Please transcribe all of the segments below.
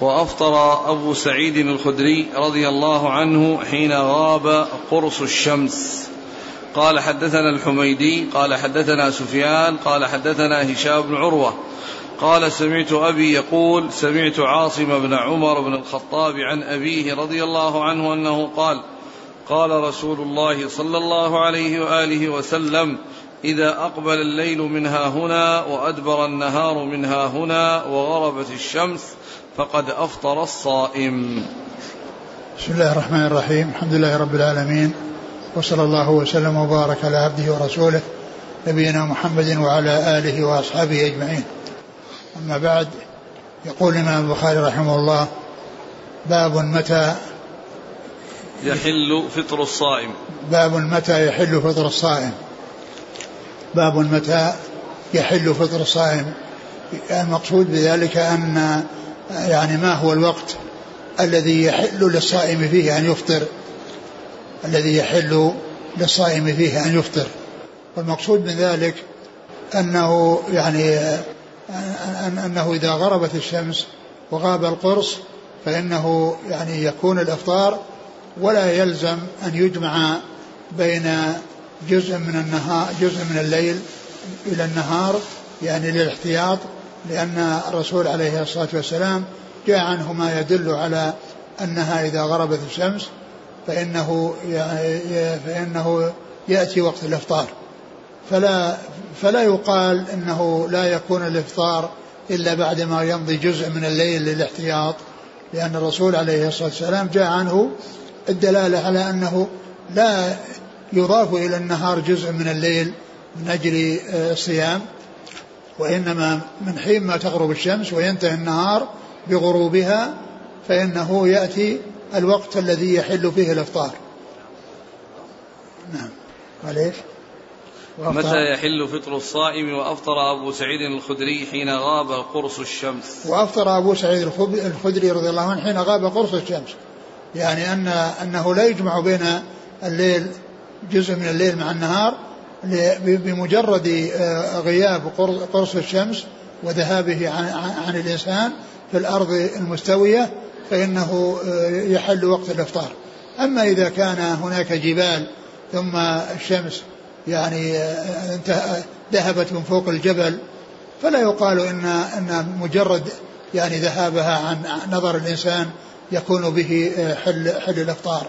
وأفطر أبو سعيد الخدري رضي الله عنه حين غاب قرص الشمس. قال حدثنا الحميدي قال حدثنا سفيان قال حدثنا هشام بن عروة. قال سمعت أبي يقول سمعت عاصم بن عمر بن الخطاب عن أبيه رضي الله عنه أنه قال قال رسول الله صلى الله عليه وآله وسلم إذا أقبل الليل منها هنا وأدبر النهار منها هنا وغربت الشمس فقد أفطر الصائم. بسم الله الرحمن الرحيم. الحمد لله رب العالمين. وصلى الله وسلم وبارك على عبده ورسوله نبينا محمد وعلى آله وأصحابه أجمعين. أما بعد يقول الإمام البخاري رحمه الله باب متى يحل فطر الصائم. باب متى يحل فطر الصائم. باب متى يحل فطر الصائم. المقصود بذلك أن يعني ما هو الوقت الذي يحل للصائم فيه أن يفطر؟ الذي يحل للصائم فيه أن يفطر. والمقصود من ذلك أنه يعني أنه إذا غربت الشمس وغاب القرص فإنه يعني يكون الإفطار ولا يلزم أن يجمع بين جزء من النهار جزء من الليل إلى النهار يعني للاحتياط لأن الرسول عليه الصلاة والسلام جاء عنه ما يدل على أنها إذا غربت الشمس فإنه فإنه يأتي وقت الإفطار. فلا فلا يقال إنه لا يكون الإفطار إلا بعد ما يمضي جزء من الليل للاحتياط لأن الرسول عليه الصلاة والسلام جاء عنه الدلالة على أنه لا يضاف إلى النهار جزء من الليل من أجل الصيام. وإنما من حين ما تغرب الشمس وينتهي النهار بغروبها فإنه يأتي الوقت الذي يحل فيه الإفطار. نعم. قال إيش؟ متى يحل فطر الصائم وأفطر أبو سعيد الخدري حين غاب قرص الشمس؟ وأفطر أبو سعيد الخدري رضي الله عنه حين غاب قرص الشمس. يعني ان أنه لا يجمع بين الليل جزء من الليل مع النهار بمجرد آه، غياب قرص الشمس وذهابه عن, الإنسان في الأرض المستوية فإنه آه، يحل وقت الإفطار. أما إذا كان هناك جبال ثم الشمس يعني آه، ذهبت من فوق الجبل فلا يقال إن أن مجرد يعني ذهابها عن نظر الإنسان يكون به حل حل الإفطار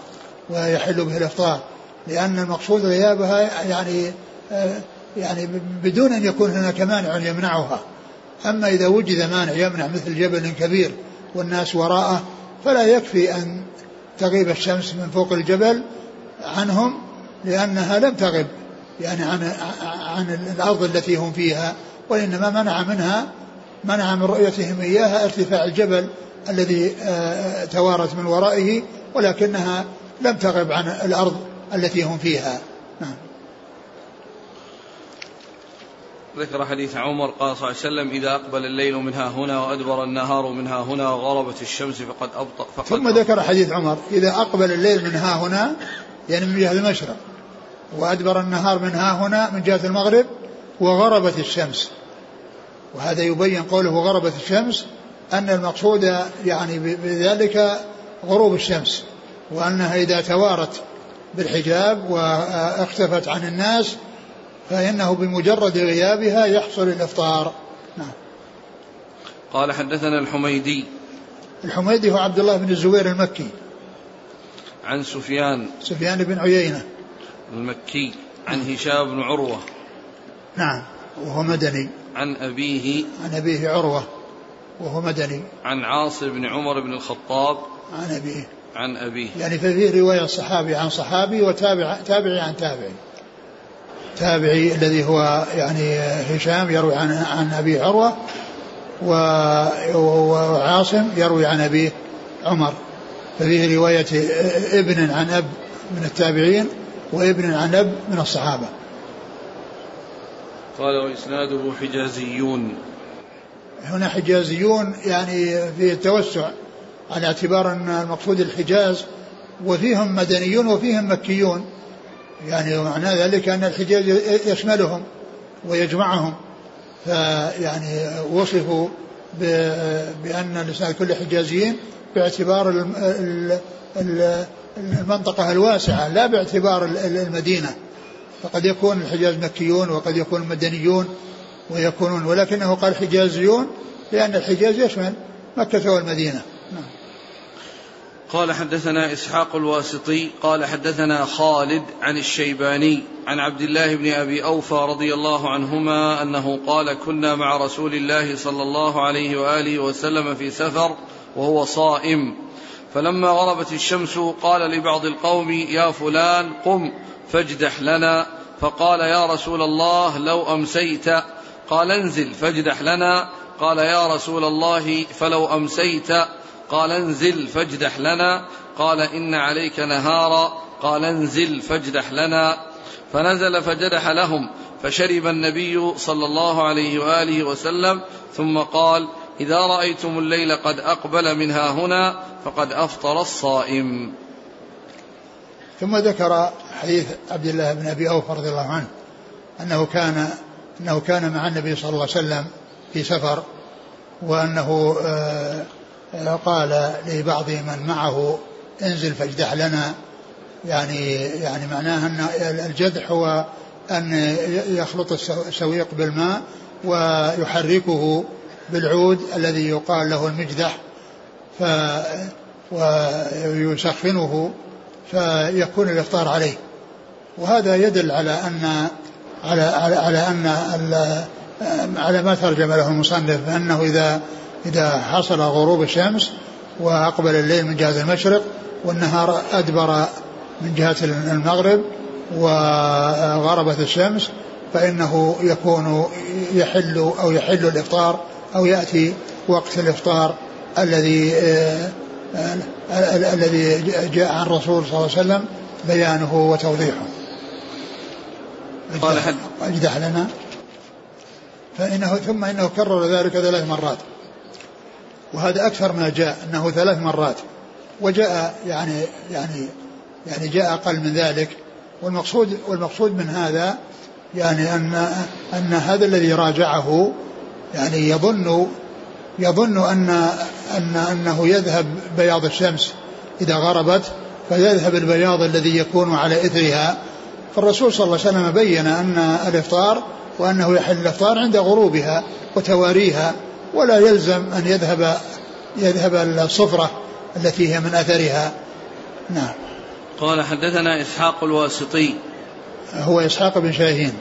ويحل به الإفطار. لأن المقصود غيابها يعني آه، يعني بدون أن يكون هناك مانع يمنعها. أما إذا وجد مانع يمنع مثل جبل كبير والناس وراءه فلا يكفي أن تغيب الشمس من فوق الجبل عنهم لأنها لم تغب يعني عن عن الأرض التي هم فيها وإنما منع منها منع من رؤيتهم إياها ارتفاع الجبل الذي آه، توارت من ورائه ولكنها لم تغب عن الأرض. التي هم فيها. نعم. ذكر حديث عمر قال صلى الله عليه وسلم إذا أقبل الليل منها هنا وأدبر النهار منها هنا وغربت الشمس فقد أبطأ فقد ثم ذكر حديث عمر إذا أقبل الليل منها هنا يعني من جهة المشرق وأدبر النهار منها هنا من جهة المغرب وغربت الشمس. وهذا يبين قوله غربت الشمس أن المقصود يعني بذلك غروب الشمس وأنها إذا توارت بالحجاب واختفت عن الناس فإنه بمجرد غيابها يحصل الإفطار. نعم. قال حدثنا الحميدي. الحميدي هو عبد الله بن الزبير المكي. عن سفيان. سفيان بن عيينة. المكي. عن هشام بن عروة. نعم. وهو مدني. عن أبيه. عن أبيه عروة. وهو مدني. عن عاصم بن عمر بن الخطاب. عن أبيه. عن أبيه. يعني ففيه رواية صحابي عن صحابي وتابع تابعي عن تابعي. التابعي الذي هو يعني هشام يروي عن عن أبي عروة وعاصم يروي عن ابيه عمر. ففيه رواية ابن عن أب من التابعين وابن عن أب من الصحابة. قال وإسناده حجازيون. هنا حجازيون يعني في التوسع. على اعتبار أن المقصود الحجاز وفيهم مدنيون وفيهم مكيون. يعني معنى ذلك أن الحجاز يشملهم ويجمعهم. فيعني وصفوا بأن الإسناد كل حجازيين باعتبار المنطقة الواسعة لا باعتبار المدينة. فقد يكون الحجاز مكيون وقد يكون مدنيون ويكونون ولكنه قال حجازيون لأن الحجاز يشمل مكة والمدينة. نعم. قال حدثنا إسحاق الواسطي قال حدثنا خالد عن الشيباني عن عبد الله بن أبي أوفى رضي الله عنهما أنه قال كنا مع رسول الله صلى الله عليه وآله وسلم في سفر وهو صائم. فلما غربت الشمس قال لبعض القوم يا فلان قم فاجدح لنا فقال يا رسول الله لو أمسيت قال انزل فاجدح لنا قال يا رسول الله فلو أمسيت قال انزل فاجدح لنا. قال إن عليك نهارا. قال انزل فاجدح لنا. فنزل فجدح لهم. فشرب النبي صلى الله عليه وآله وسلم. ثم قال إذا رأيتم الليل قد أقبل منها هنا فقد أفطر الصائم. ثم ذكر حديث عبد الله بن أبي أوفى رضي الله عنه أنه كان أنه كان مع النبي صلى الله عليه وسلم في سفر وأنه آه، قال لبعض من معه انزل فاجدح لنا يعني يعني معناه أن الجدح هو أن يخلط السويق بالماء ويحركه بالعود الذي يقال له المجدح ف ويسخنه فيكون الإفطار عليه. وهذا يدل على أن على على, على أن على ما ترجم له المصنف أنه إذا إذا حصل غروب الشمس وأقبل الليل من جهة المشرق والنهار أدبر من جهة المغرب وغربت الشمس فإنه يكون يحل أو يحل الإفطار أو يأتي وقت الإفطار الذي آه، الذي جاء عن الرسول صلى الله عليه وسلم بيانه وتوضيحه. قال أجدح لنا. فإنه ثم إنه كرر ذلك ثلاث مرات. وهذا أكثر ما جاء أنه ثلاث مرات. وجاء يعني يعني يعني جاء أقل من ذلك. والمقصود والمقصود من هذا يعني أن أن هذا الذي راجعه يعني يظن يظن أن أن أنه يذهب بياض الشمس إذا غربت فيذهب البياض الذي يكون على إثرها. فالرسول صلى الله عليه وسلم بين أن الإفطار وأنه يحل الإفطار عند غروبها وتواريها. ولا يلزم أن يذهب يذهب الصفرة التي هي من أثرها. نعم. قال حدثنا إسحاق الواسطي. هو إسحاق بن شاهين.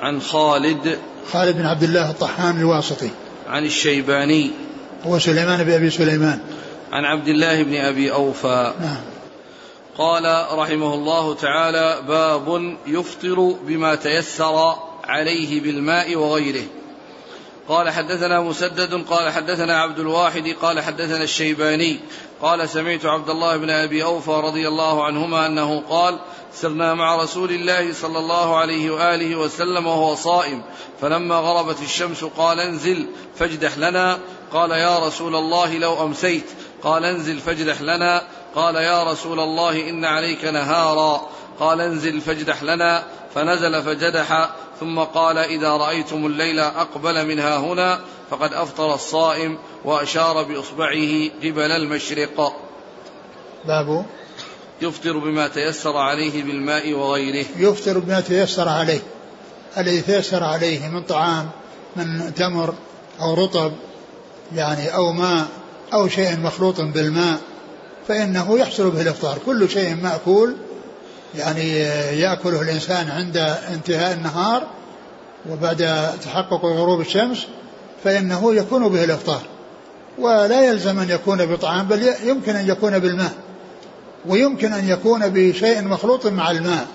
عن خالد. خالد بن عبد الله الطحان الواسطي. عن الشيباني. هو سليمان بن أبي سليمان. عن عبد الله بن أبي أوفى. نعم. قال رحمه الله تعالى باب يفطر بما تيسر عليه بالماء وغيره. قال حدثنا مسدد قال حدثنا عبد الواحد قال حدثنا الشيباني قال سمعت عبد الله بن أبي أوفى رضي الله عنهما أنه قال سرنا مع رسول الله صلى الله عليه وآله وسلم وهو صائم فلما غربت الشمس قال انزل فاجدح لنا. قال يا رسول الله لو أمسيت. قال انزل فاجدح لنا. قال يا رسول الله إن عليك نهارا. قال انزل فاجدح لنا. فنزل فجدح ثم قال إذا رأيتم الليل أقبل منها هنا فقد أفطر الصائم وأشار بإصبعه قبل المشرق. باب. يفطر بما تيسر عليه بالماء وغيره. يفطر بما تيسر عليه الذي تيسر عليه من طعام من تمر أو رطب يعني أو ماء أو شيء مخلوط بالماء فإنه يحصل به الإفطار. كل شيء مأكول يعني يأكله الإنسان عند انتهاء النهار وبعد تحقق غروب الشمس فإنه يكون به الإفطار. ولا يلزم أن يكون بطعام بل يمكن أن يكون بالماء ويمكن أن يكون بشيء مخلوط مع الماء.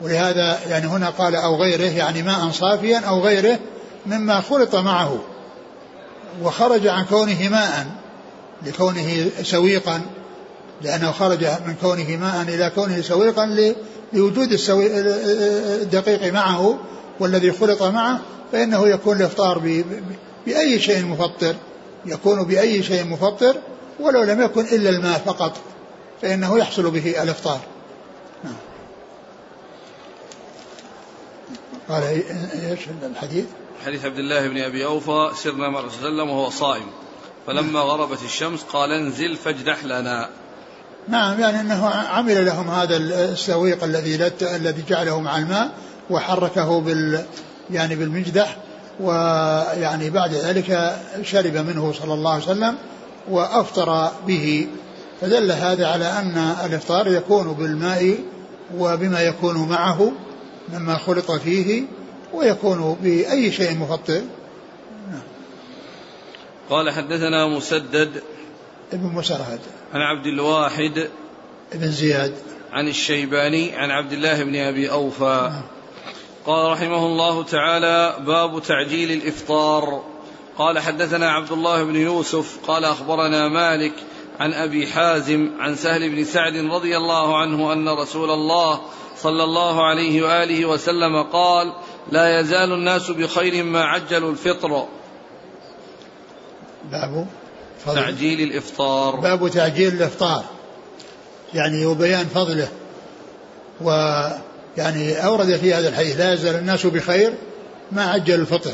ولهذا يعني هنا قال أو غيره يعني ماء صافيا أو غيره مما خلط معه. وخرج عن كونه ماء لكونه سويقا. لأنه خرج من كونه ماء إلى كونه سويقا لوجود السوي الدقيق معه والذي خلط معه فإنه يكون الإفطار بأي شيء مفطر يكون بأي شيء مفطر ولو لم يكن إلا الماء فقط فإنه يحصل به الإفطار نعم. قال إيش الحديث؟ حديث عبد الله بن أبي أوفى سرنا مع وسلم وهو صائم فلما غربت الشمس قال انزل فاجدح لنا نعم يعني إنه عمل لهم هذا السويق الذي الذي جعله مع الماء وحركه بال يعني بالمجدح ويعني بعد ذلك شرب منه صلى الله عليه وسلم وأفطر به. فدل هذا على أن الإفطار يكون بالماء وبما يكون معه مما خلط فيه ويكون بأي شيء مفطر. نعم. قال حدثنا مسدد. ابن مسرهد. عن عبد الواحد ابن زياد. عن الشيباني عن عبد الله بن أبي أوفى. قال رحمه الله تعالى باب تعجيل الإفطار. قال حدثنا عبد الله بن يوسف. قال أخبرنا مالك عن أبي حازم عن سهل بن سعد رضي الله عنه أن رسول الله صلى الله عليه وآله وسلم قال لا يزال الناس بخير ما عجلوا الفطر. باب تعجيل الإفطار. باب تعجيل الإفطار. يعني وبيان فضله. ويعني أورد في هذا الحديث لا يزال الناس بخير ما عجل الفطر.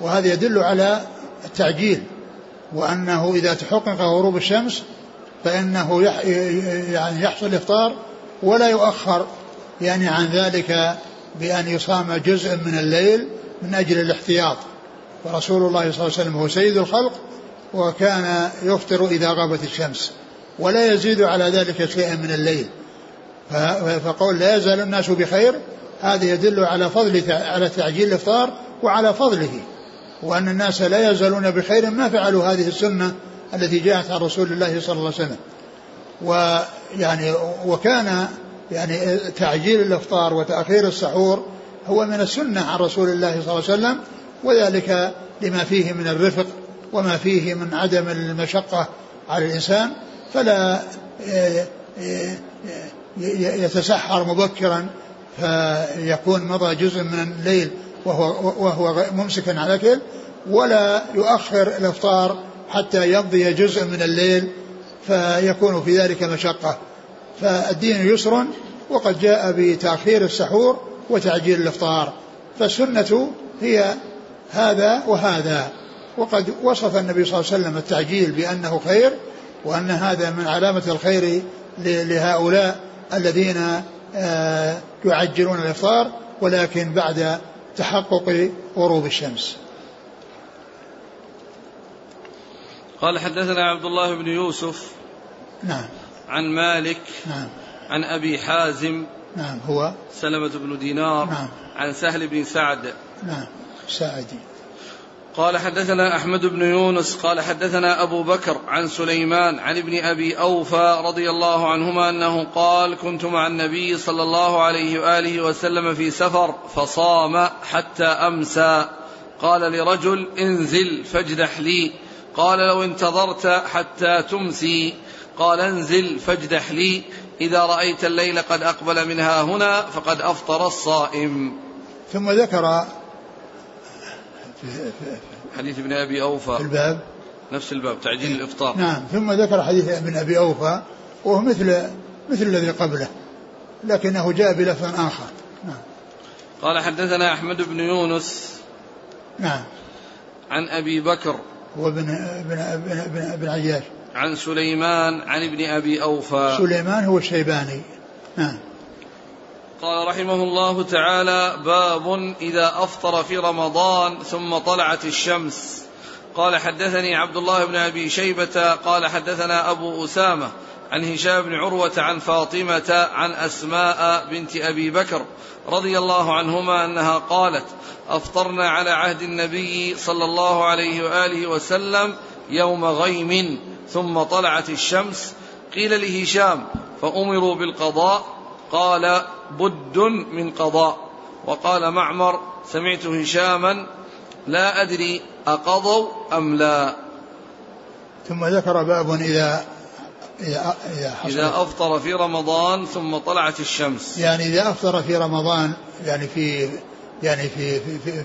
وهذا يدل على التعجيل. وأنه إذا تحقق غروب الشمس فإنه يعني يحصل الافطار ولا يؤخر. يعني عن ذلك بأن يصام جزء من الليل من أجل الاحتياط. ورسول الله صلى الله عليه وسلم هو سيد الخلق وكان يفطر إذا غابت الشمس ولا يزيد على ذلك شيئا من الليل. فقول لا يزال الناس بخير هذا يدل على فضل على تعجيل الإفطار وعلى فضله. وأن الناس لا يزالون بخير ما فعلوا هذه السنة التي جاءت عن رسول الله صلى الله عليه وسلم. ويعني وكان يعني تعجيل الإفطار وتأخير السحور هو من السنة عن رسول الله صلى الله عليه وسلم وذلك لما فيه من الرفق وما فيه من عدم المشقة على الإنسان فلا آه، آه، يتسحر مبكرا فيكون مضى جزء من الليل وهو وهو ممسكا على الاكل ولا يؤخر الإفطار حتى يمضي جزء من الليل فيكون في ذلك مشقة. فالدين يسر وقد جاء بتأخير السحور وتعجيل الإفطار. فالسنة هي هذا وهذا. وقد وصف النبي صلى الله عليه وسلم التعجيل بأنه خير وأن هذا من علامة الخير لهؤلاء الذين آه، يعجلون الإفطار ولكن بعد تحقق غروب الشمس. قال حدثنا عبد الله بن يوسف نعم. عن مالك نعم. عن أبي حازم نعم هو. سلمة بن دينار نعم. عن سهل بن سعد نعم ساعدي قال حدثنا أحمد بن يونس قال حدثنا أبو بكر عن سليمان عن ابن أبي أوفى رضي الله عنهما أنه قال كنت مع النبي صلى الله عليه وآله وسلم في سفر فصام حتى أمسى. قال لرجل انزل فاجدح لي. قال لو انتظرت حتى تمسي. قال انزل فاجدح لي. إذا رأيت الليل قد أقبل منها هنا فقد أفطر الصائم. ثم ذكر حديث ابن أبي أوفى. في الباب؟ نفس الباب تعجيل الإفطار. نعم ثم ذكر حديث ابن أبي أوفى وهو مثل مثل الذي قبله لكنه جاء بلفظ آخر. نعم. قال حدثنا أحمد بن يونس. نعم. عن أبي بكر. وابن ابن ابن ابن, ابن عياش. عن سليمان عن ابن أبي أوفى. سليمان هو الشيباني. نعم. قال رحمه الله تعالى باب إذا أفطر في رمضان ثم طلعت الشمس. قال حدثني عبد الله بن أبي شيبة قال حدثنا أبو أسامة عن هشام بن عروة عن فاطمة عن أسماء بنت أبي بكر رضي الله عنهما أنها قالت أفطرنا على عهد النبي صلى الله عليه وآله وسلم يوم غيم ثم طلعت الشمس. قيل لهشام فأمروا بالقضاء قال بد من قضاء. وقال معمر سمعت هشاما لا أدري أقضوا أم لا. ثم ذكر باب إذا إذا, إذا أفطر في رمضان ثم طلعت الشمس. يعني إذا أفطر في رمضان يعني في يعني في في في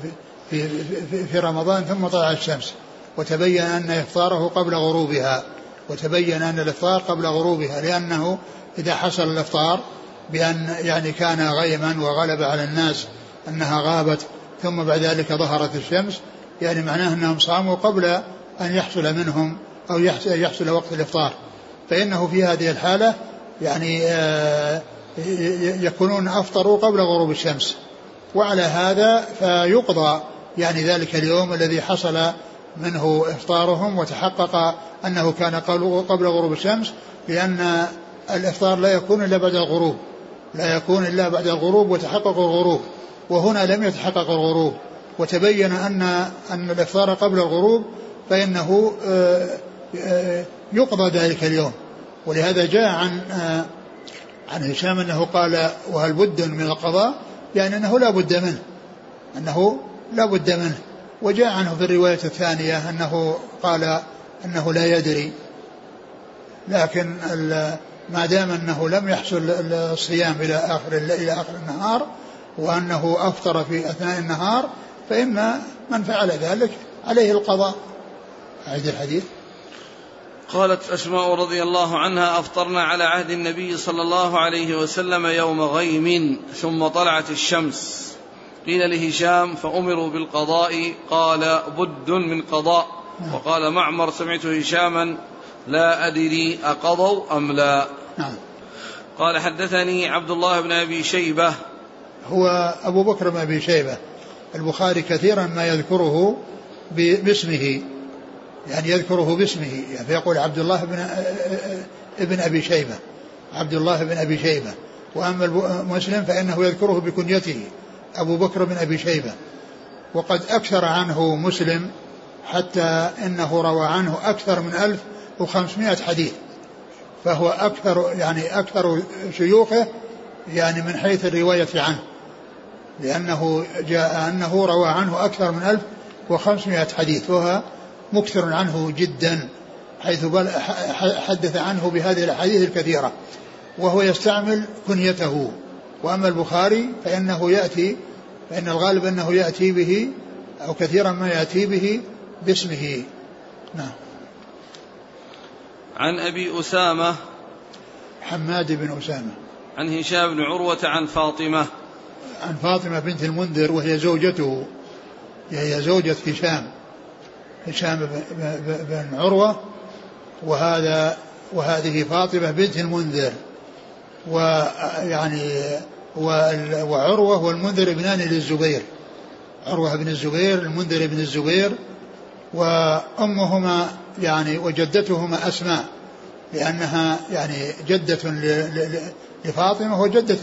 في, في, في رمضان ثم طلعت الشمس. وتبين أن إفطاره قبل غروبها. وتبين أن الإفطار قبل غروبها لأنه إذا حصل الإفطار بأن يعني كان غيما وغلب على الناس أنها غابت ثم بعد ذلك ظهرت الشمس. يعني معناه أنهم صاموا قبل أن يحصل منهم أو يحصل وقت الإفطار. فإنه في هذه الحالة يعني آه، يكونون أفطروا قبل غروب الشمس. وعلى هذا فيقضى يعني ذلك اليوم الذي حصل منه إفطارهم وتحقق أنه كان قبل غروب الشمس لأن الإفطار لا يكون إلا بعد الغروب. لا يكون إلا بعد الغروب وتحقق الغروب وهنا لم يتحقق الغروب وتبين أن أن الإفطار قبل الغروب فإنه آه، آه، يقضى ذلك اليوم. ولهذا جاء عن آه، عن هشام أنه قال وهل بد من القضاء؟ يعني أنه لا بد منه أنه لا بد منه. وجاء عنه في الرواية الثانية أنه قال أنه لا يدري لكن ما دام أنه لم يحصل الصيام إلى آخر إلى آخر النهار وأنه أفطر في أثناء النهار فإن من فعل ذلك عليه القضاء. أعيد الحديث. قالت أسماء رضي الله عنها أفطرنا على عهد النبي صلى الله عليه وسلم يوم غيم ثم طلعت الشمس. قيل لهشام فأمروا بالقضاء. قال بد من قضاء. نعم. وقال معمر سمعت هشاما لا أدري أقضوا أم لا. نعم. قال حدثني عبد الله بن أبي شيبة. هو أبو بكر بن أبي شيبة. البخاري كثيرا ما يذكره باسمه. يعني يذكره باسمه. يعني فيقول عبد الله بن ابن أبي شيبة. عبد الله بن أبي شيبة. وأما مسلم فإنه يذكره بكنيته. أبو بكر بن أبي شيبة. وقد أكثر عنه مسلم حتى إنه روى عنه أكثر من ألف وخمسمائة حديث فهو أكثر يعني أكثر شيوخه يعني من حيث الرواية عنه لأنه جاء أنه روى عنه أكثر من ألف وخمسمائة حديث وهو مكثر عنه جدا حيث حدث عنه بهذه الأحاديث الكثيرة وهو يستعمل كنيته وأما البخاري فإنه يأتي فإن الغالب أنه يأتي به أو كثيرا ما يأتي به باسمه. نعم. عن أبي أسامة حماد بن أسامة. عن هشام بن عروة عن فاطمة. عن فاطمة بنت المنذر وهي زوجته هي زوجة هشام. هشام بن عروة وهذا وهذه فاطمة بنت المنذر. ويعني وعروة والمنذر ابنان للزبير. عروة بن الزبير المنذر بن الزبير وأمهما يعني وجدتهما أسماء لأنها يعني جدة لفاطمة وجدة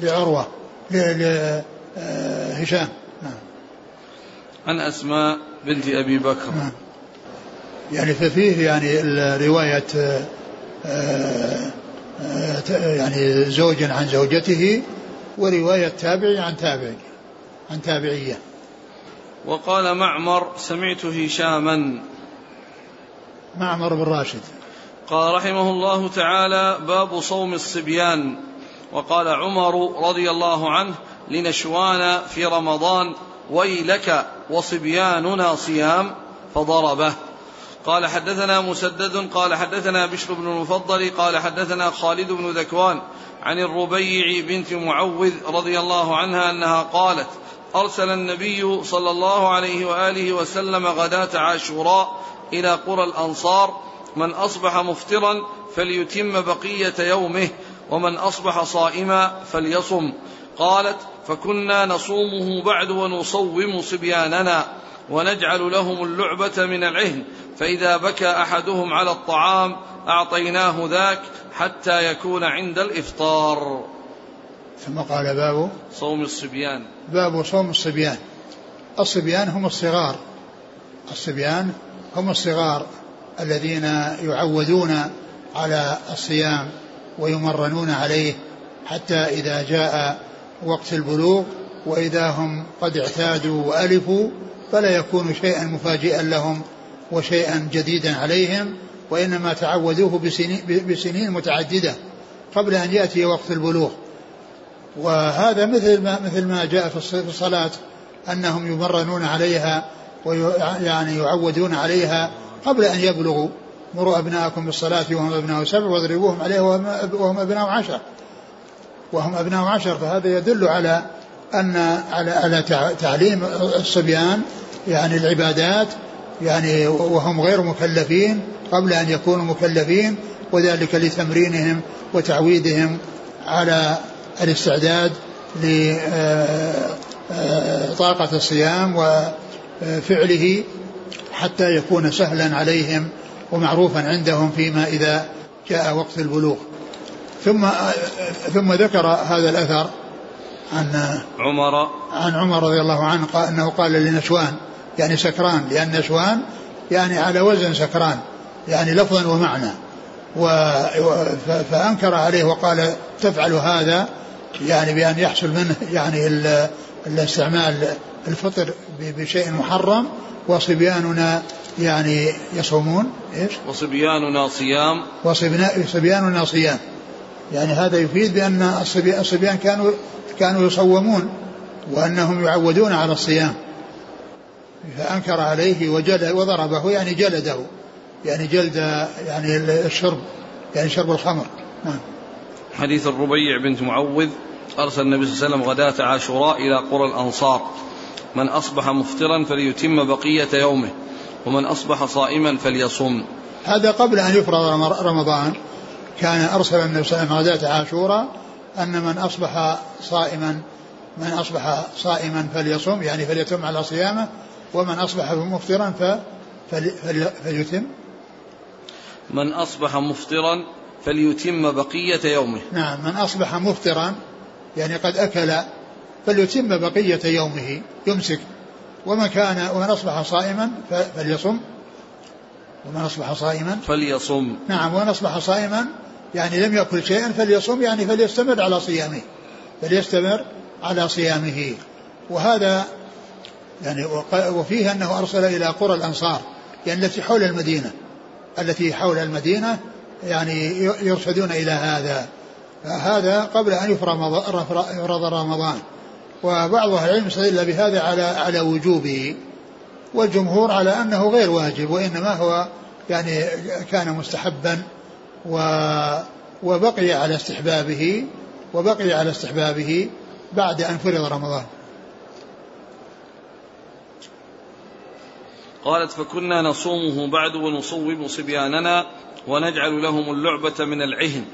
لعروة لهشام نعم. عن أسماء بنت أبي بكر. نعم. يعني ففيه يعني رواية آه، آه، يعني زوج عن زوجته ورواية تابعي عن تابعي عن تابعية. وقال معمر سمعت هشاما معمر بن راشد. قال رحمه الله تعالى باب صوم الصبيان. وقال عمر رضي الله عنه لنشوان في رمضان ويلك وصبياننا صيام فضربه. قال حدثنا مسدد قال حدثنا بشر بن المفضل قال حدثنا خالد بن ذكوان عن الربيع بنت معوذ رضي الله عنها أنها قالت أرسل النبي صلى الله عليه وآله وسلم غداة عاشوراء إلى قرى الأنصار من أصبح مفطرا فليتم بقية يومه ومن أصبح صائما فليصم. قالت فكنا نصومه بعد ونصوم صبياننا ونجعل لهم اللعبة من العهن فإذا بكى أحدهم على الطعام أعطيناه ذاك حتى يكون عند الإفطار. ثم قال باب صوم الصبيان. باب صوم الصبيان. الصبيان هم الصغار. الصبيان هم الصغار الذين يعودون على الصيام ويمرنون عليه حتى إذا جاء وقت البلوغ وإذا هم قد اعتادوا وألفوا فلا يكون شيئا مفاجئا لهم وشيئا جديدا عليهم وإنما تعودوه بسنين, متعددة قبل أن يأتي وقت البلوغ. وهذا مثل ما مثل ما جاء في الصلاة أنهم يمرنون عليها ويعني يعودون عليها قبل أن يبلغوا. مروا أبناءكم بالصلاة وهم أبناء سبع واضربوهم عليها وهم أبناء عشر. وهم أبناء عشر فهذا يدل على أن على على تعليم الصبيان يعني العبادات يعني وهم غير مكلفين قبل أن يكونوا مكلفين وذلك لتمرينهم وتعويدهم على الاستعداد لطاقة الصيام وفعله حتى يكون سهلا عليهم ومعروفا عندهم فيما إذا جاء وقت البلوغ. ثم ثم ذكر هذا الأثر عن عمر. عن عمر رضي الله عنه قال أنه قال لنشوان يعني سكران لأن نشوان يعني على وزن سكران يعني لفظا ومعنى. و فأنكر عليه وقال تفعل هذا يعني بأن يحصل منه يعني الاستعمال الفطر بشيء محرم وصبياننا يعني يصومون إيش؟ وصبياننا صيام. وصبياننا صيام. يعني هذا يفيد بأن الصبيان كانوا كانوا يصومون وأنهم يعودون على الصيام. فأنكر عليه وجلد وضربه يعني جلده يعني جلد يعني الشرب يعني شرب الخمر. نعم. حديث الربيع بنت معوذ أرسل النبي صلى الله عليه وسلم غداة عاشوراء إلى قرى الأنصار. من أصبح مفطرا فليتم بقية يومه ومن أصبح صائما فليصم هذا قبل أن يفرض رمضان. كان أرسل النبي صلى الله عليه وسلم غداة عاشوراء أن من أصبح صائما من أصبح صائما فليصم يعني فليتم على صيامه ومن أصبح مفطرا فليتم. من أصبح مفطرا فليتم بقية يومه. نعم من أصبح مفطرا يعني قد أكل فليتم بقية يومه يمسك. ومن كان ومن أصبح صائما فليصم. ومن أصبح صائما فليصم. نعم ومن أصبح صائما يعني لم يأكل شيئا فليصم يعني فليستمر على صيامه. فليستمر على صيامه. وهذا يعني وفيه أنه أرسل إلى قرى الأنصار يعني التي حول المدينة. التي حول المدينة يعني يرشدون إلى هذا. هذا قبل أن يفرض رمضان. وبعض أهل العلم استدل بهذا على على وجوبه. والجمهور على أنه غير واجب وإنما هو يعني كان مستحبا و وبقي على استحبابه وبقي على استحبابه بعد أن فرض رمضان. قالت فكنا نصومه بعد ونصوب صبياننا ونجعل لهم اللعبة من العهن.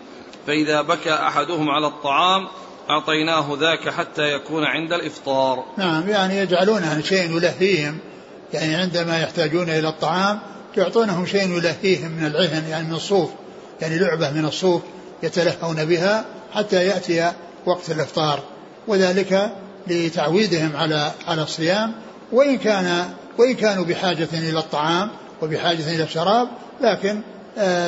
فإذا بكى أحدهم على الطعام أعطيناه ذاك حتى يكون عند الإفطار. نعم يعني يجعلونه شيء يلهيهم. يعني عندما يحتاجون إلى الطعام يعطونهم شيء يلهيهم من العهن يعني من الصوف. يعني لعبة من الصوف يتلهون بها حتى يأتي وقت الإفطار. وذلك لتعويدهم على على الصيام. وإن كان وإن كانوا بحاجة إلى الطعام وبحاجة إلى الشراب لكن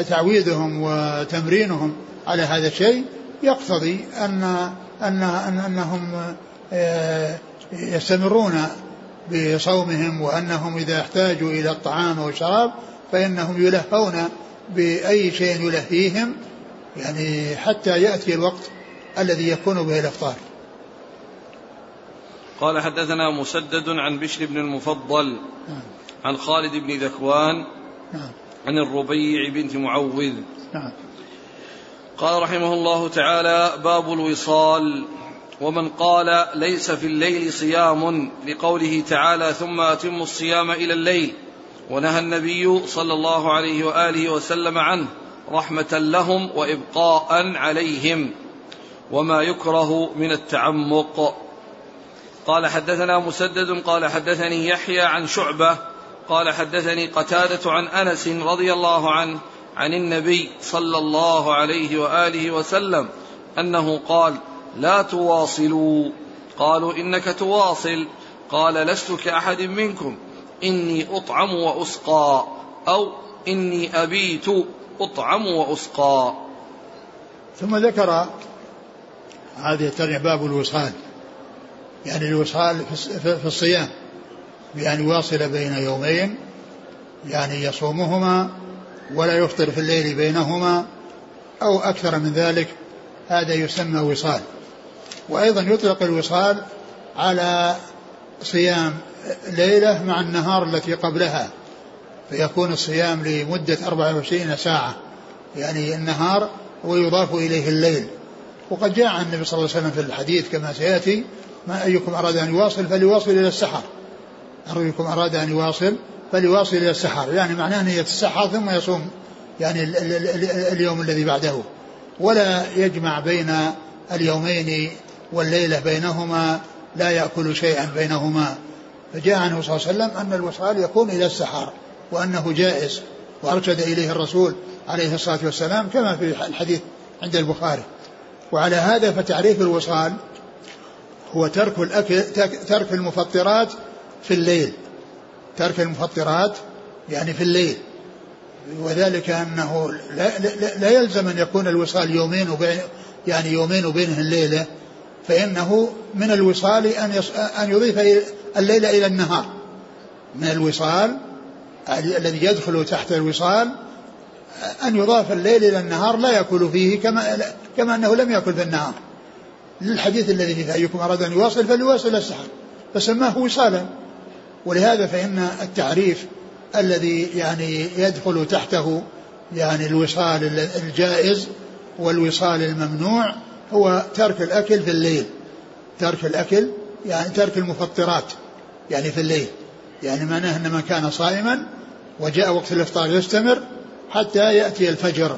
تعويدهم وتمرينهم على هذا الشيء يقتضي أن أن أنهم آه، يستمرون بصومهم وأنهم إذا احتاجوا إلى الطعام والشراب فإنهم يلهون بأي شيء يلهيهم يعني حتى يأتي الوقت الذي يكون به الإفطار قال حدثنا مسدد عن بشر بن المفضل نعم. عن خالد بن ذكوان نعم. عن الربيع بنت معوذ. نعم. قال رحمه الله تعالى باب الوصال. ومن قال ليس في الليل صيام لقوله تعالى ثم أتم الصيام إلى الليل. ونهى النبي صلى الله عليه وآله وسلم عنه رحمة لهم وإبقاء عليهم. وما يكره من التعمق. قال حدثنا مسدد قال حدثني يحيى عن شعبة قال حدثني قتادة عن أنس رضي الله عنه عن النبي صلى الله عليه وآله وسلم أنه قال لا تواصلوا. قالوا إنك تواصل. قال لست كأحد منكم. إني أطعم وأسقى. أو إني أبيت أطعم وأسقى. ثم ذكر هذه الترجمة باب الوصال. يعني الوصال في الصيام. بأن يواصل بين يومين يعني يصومهما ولا يفطر في الليل بينهما أو أكثر من ذلك هذا يسمى وصال. وأيضا يطلق الوصال على صيام ليلة مع النهار التي قبلها فيكون الصيام لمدة 24 ساعة يعني النهار ويضاف إليه الليل. وقد جاء عن النبي صلى الله عليه وسلم في الحديث كما سيأتي ما أيكم أراد أن يواصل فليواصل إلى السحر. أيكم أراد أن يواصل فليواصل إلى السحر يعني معناه أن يتسحر ثم يصوم يعني اليوم الذي بعده. ولا يجمع بين اليومين والليلة بينهما لا يأكل شيئا بينهما. فجاء عنه صلى الله عليه وسلم أن الوصال يكون إلى السحر وأنه جائز وأرشد إليه الرسول عليه الصلاة والسلام كما في الحديث عند البخاري. وعلى هذا فتعريف الوصال هو ترك الأكل ترك المفطرات في الليل. ترك المفطرات؟ يعني في الليل. وذلك أنه لا, لا, لا يلزم أن يكون الوصال يومين وبين يعني يومين وبينه الليلة فإنه من الوصال أن أن يضيف الليل إلى النهار. من الوصال الذي يدخل تحت الوصال أن يضاف الليل إلى النهار لا يأكل فيه كما كما أنه لم يأكل في النهار. للحديث الذي فيه أيكم أراد أن يواصل فليواصل السحر. فسماه وصالا. ولهذا فإن التعريف الذي يعني يدخل تحته يعني الوصال الجائز والوصال الممنوع هو ترك الأكل في الليل. ترك الأكل يعني ترك المفطرات يعني في الليل. يعني معناه أن من كان صائما وجاء وقت الإفطار يستمر حتى يأتي الفجر.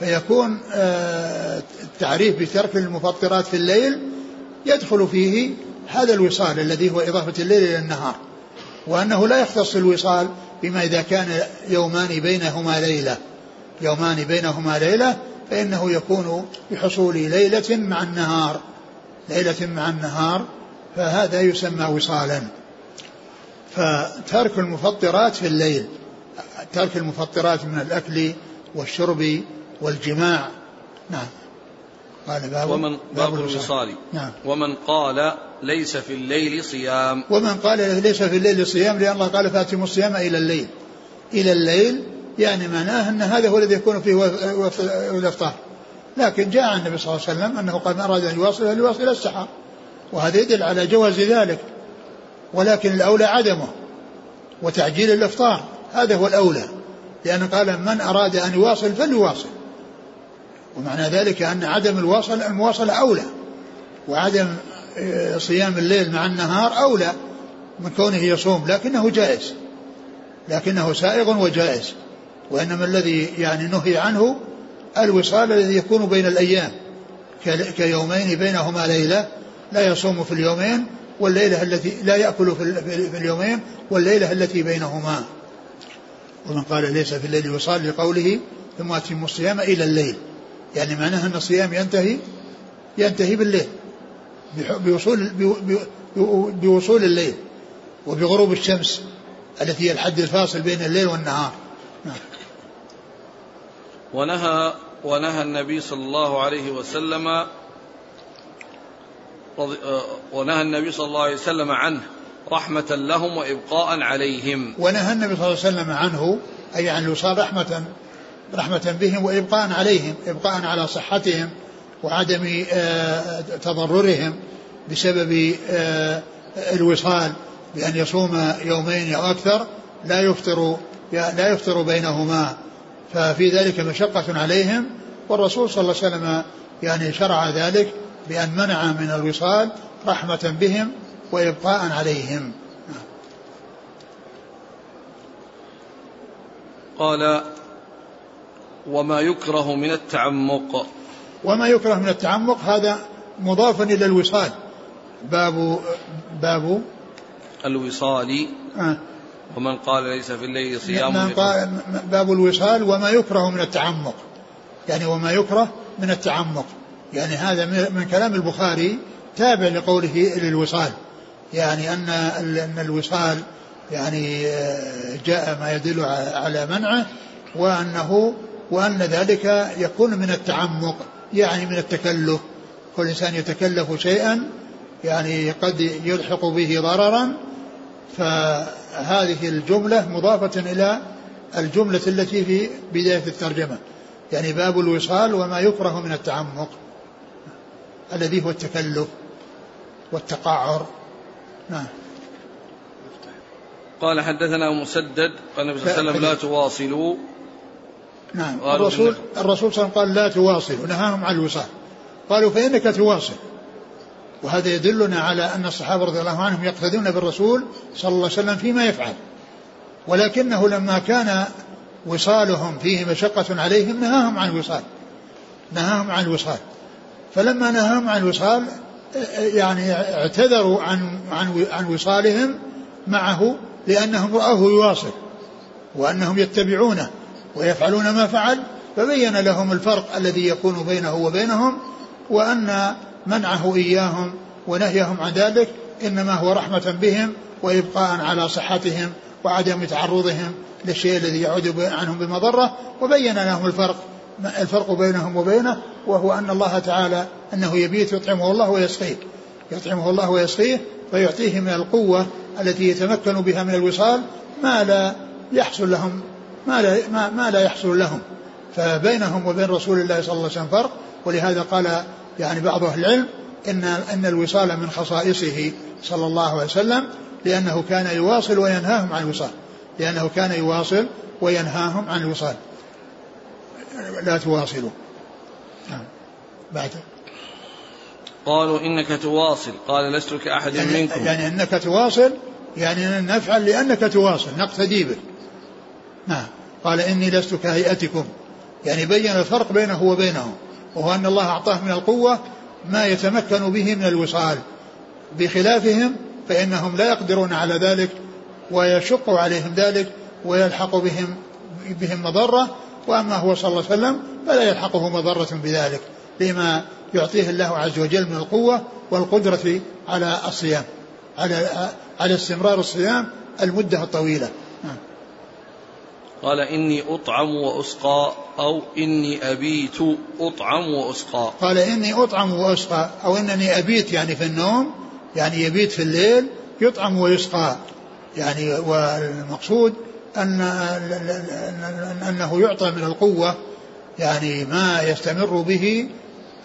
فيكون آه، التعريف بترك المفطرات في الليل يدخل فيه هذا الوصال الذي هو إضافة الليل إلى النهار. وأنه لا يختص الوصال بما إذا كان يومان بينهما ليلة. يومان بينهما ليلة فإنه يكون بحصول ليلة مع النهار. ليلة مع النهار فهذا يسمى وصالا. فترك المفطرات في الليل ترك المفطرات من الأكل والشرب والجماع. نعم. قال باب ومن باب الوصال نعم. ومن قال ليس في الليل صيام. ومن قال ليس في الليل صيام لأن الله قال فأتموا الصيام إلى الليل. إلى الليل يعني معناه أن هذا هو الذي يكون فيه الإفطار لكن جاء عن النبي صلى الله عليه وسلم أنه قال من أراد أن يواصل فليواصل السحر. وهذا يدل على جواز ذلك. ولكن الأولى عدمه وتعجيل الإفطار. هذا هو الأولى. لأن قال من أراد أن يواصل فليواصل. ومعنى ذلك أن عدم الواصل المواصلة أولى وعدم آه، صيام الليل مع النهار أولى من كونه يصوم لكنه جائز لكنه سائغ وجائز وإنما الذي يعني نهي عنه الوصال الذي يكون بين الأيام كيومين بينهما ليلة لا يصوم في اليومين والليلة التي لا يأكل في اليومين والليلة التي بينهما. ومن قال ليس في الليل وصال لقوله ثم أتم الصيام إلى الليل. يعني معناه أن الصيام ينتهي ينتهي بالليل بوصول بوصول الليل وبغروب الشمس التي هي الحد الفاصل بين الليل والنهار نعم. ونهى ونهى النبي صلى الله عليه وسلم آه، ونهى النبي صلى الله عليه وسلم عنه رحمة لهم وإبقاء عليهم ونهى النبي صلى الله عليه وسلم عنه أي عن الوصال رحمة رحمة بهم وإبقاء عليهم إبقاء على صحتهم وعدم آه، تضررهم بسبب آه، الوصال بأن يصوم يومين أو أكثر لا يفطر لا يفطر بينهما. ففي ذلك مشقة عليهم والرسول صلى الله عليه وسلم يعني شرع ذلك بأن منع من الوصال رحمة بهم وإبقاء عليهم. قال وما يكره من التعمق. وما يكره من التعمق هذا مضاف إلى الوصال. باب باب. الوصال. آه. ومن قال ليس في الليل صيام من قال باب الوصال وما يكره من التعمق. يعني وما يكره من التعمق. يعني هذا من كلام البخاري تابع لقوله للوصال. يعني أن أن الوصال يعني آه، جاء ما يدل على منعه وأنه وأن ذلك يكون من التعمق يعني من التكلف. كل إنسان يتكلف شيئا يعني قد يلحق به ضررا فهذه الجملة مضافة إلى الجملة التي في بداية الترجمة. يعني باب الوصال وما يكره من التعمق الذي هو التكلف والتقعر. نعم. قال حدثنا مسدد قال النبي صلى الله عليه وسلم لا تواصلوا. نعم الرسول الرسول صلى الله عليه وسلم قال لا تواصل ونهاهم عن الوصال. قالوا فإنك تواصل. وهذا يدلنا على أن الصحابة رضي الله عنهم يقتدون بالرسول صلى الله عليه وسلم فيما يفعل. ولكنه لما كان وصالهم فيه مشقة عليهم نهاهم عن الوصال. نهاهم عن الوصال. فلما نهاهم عن الوصال يعني اعتذروا عن عن عن وصالهم معه لأنهم رأوه يواصل وأنهم يتبعونه. ويفعلون ما فعل فبين لهم الفرق الذي يكون بينه وبينهم وأن منعه إياهم ونهيهم عن ذلك إنما هو رحمة بهم وإبقاء على صحتهم وعدم تعرضهم للشيء الذي يعود عنهم بمضرة وبين لهم الفرق الفرق بينهم وبينه وهو أن الله تعالى أنه يبيت يطعمه الله ويسقيه. يطعمه الله ويسقيه فيعطيه من القوة التي يتمكن بها من الوصال ما لا يحصل لهم ما لا, ما, ما لا يحصل لهم. فبينهم وبين رسول الله صلى الله عليه وسلم فرق. ولهذا قال يعني بعض أهل العلم إن, أن الوصال من خصائصه صلى الله عليه وسلم لأنه كان يواصل وينهاهم عن الوصال. لأنه كان يواصل وينهاهم عن الوصال. لا تواصلوا. نعم. بعد. قالوا إنك تواصل. قال لست كأحد يعني منكم. يعني أنك تواصل يعني نفعل لأنك تواصل نقتدي بك نعم. قال إني لست كهيئتكم. يعني بين الفرق بينه وبينهم وهو أن الله أعطاه من القوة ما يتمكن به من الوصال. بخلافهم فإنهم لا يقدرون على ذلك ويشق عليهم ذلك ويلحق بهم بهم مضرة. وأما هو صلى الله عليه وسلم فلا يلحقه مضرة بذلك لما يعطيه الله عز وجل من القوة والقدرة على الصيام على على استمرار الصيام المدة الطويلة. قال إني أطعم وأسقى أو إني أبيت أطعم وأسقى. قال إني أطعم وأسقى أو إنني أبيت يعني في النوم يعني يبيت في الليل يطعم ويسقى. يعني والمقصود أن أنه يعطى من القوة يعني ما يستمر به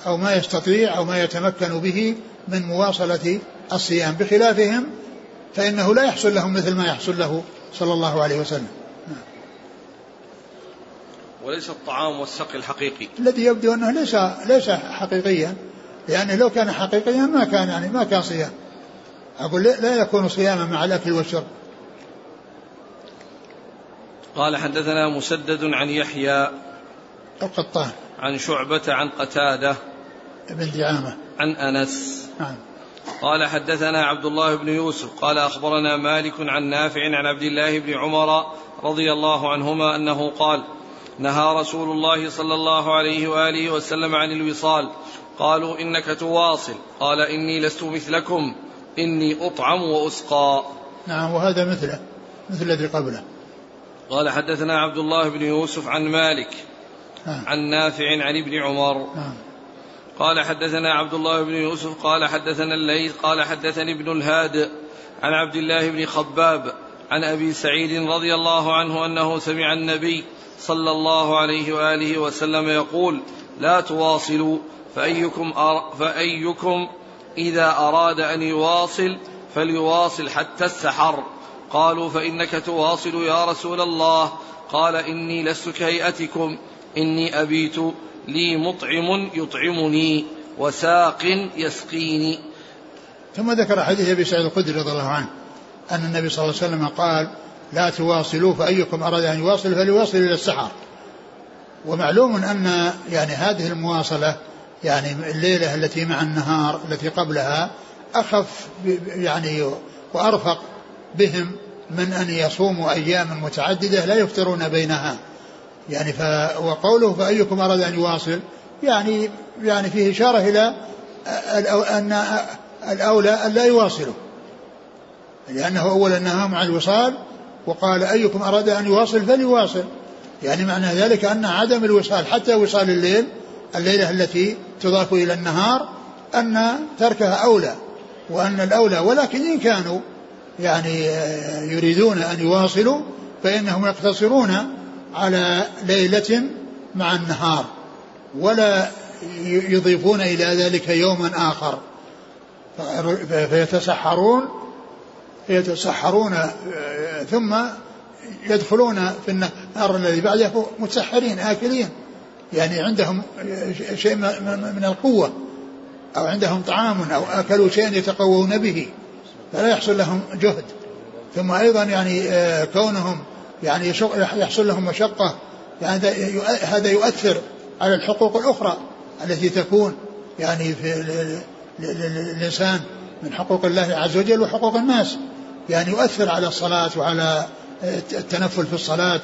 أو ما يستطيع أو ما يتمكن به من مواصلة الصيام. بخلافهم فإنه لا يحصل لهم مثل ما يحصل له صلى الله عليه وسلم. وليس الطعام والسقي الحقيقي. الذي يبدو أنه ليس ليس حقيقيا. لأنه لو كان حقيقيا ما كان يعني ما كان صيام. أقول لا يكون صياما مع الأكل والشرب. قال حدثنا مسدد عن يحيى القطان. عن شعبة عن قتادة بن دعامة. عن أنس. نعم. قال حدثنا عبد الله بن يوسف. قال أخبرنا مالك عن نافع عن عبد الله بن عمر رضي الله عنهما أنه قال نهى رسول الله صلى الله عليه وآله وسلم عن الوصال. قالوا إنك تواصل. قال إني لست مثلكم. إني أطعم وأسقى. نعم وهذا مثله مثل الذي قبله. قال حدثنا عبد الله بن يوسف عن مالك نعم. عن نافع عن ابن عمر. نعم. قال حدثنا عبد الله بن يوسف قال حدثنا الليث قال حدثني ابن الهاد عن عبد الله بن خباب عن أبي سعيد رضي الله عنه أنه سمع النبي صلى الله عليه وآله وسلم يقول لا تواصلوا فأيكم أر فأيكم إذا أراد أن يواصل فليواصل حتى السحر. قالوا فإنك تواصل يا رسول الله. قال إني لست كهيئتكم إني أبيت لي مطعم يطعمني وساق يسقيني. ثم ذكر حديث أبي سعيد الخدري رضي الله عنه أن النبي صلى الله عليه وسلم قال لا تواصلوا فأيكم أراد أن يواصل فليواصل إلى السحر. ومعلوم أن يعني هذه المواصلة يعني الليلة التي مع النهار التي قبلها أخف يعني وأرفق بهم من أن يصوموا أياما متعددة لا يفطرون بينها. يعني ف وقوله فأيكم أراد أن يواصل يعني يعني فيه إشارة إلى أن الأولى أن لا يواصلوا لأنه أولا نهاهم عن الوصال وقال أيكم أراد أن يواصل فليواصل. يعني معنى ذلك أن عدم الوصال حتى وصال الليل الليلة التي تضاف إلى النهار أن تركها أولى وأن الأولى ولكن إن كانوا يعني يريدون أن يواصلوا فإنهم يقتصرون على ليلة مع النهار ولا يضيفون إلى ذلك يوما آخر. فيتسحرون يتسحرون ثم يدخلون في النهار الذي بعده متسحرين آكلين. يعني عندهم شيء من القوة أو عندهم طعام أو أكلوا شيئا يتقوون به فلا يحصل لهم جهد. ثم أيضا يعني آه، كونهم يعني يحصل لهم مشقة. يعني هذا يؤثر على الحقوق الأخرى التي تكون يعني في الإنسان من حقوق الله عز وجل وحقوق الناس. يعني يؤثر على الصلاة وعلى التنفل في الصلاة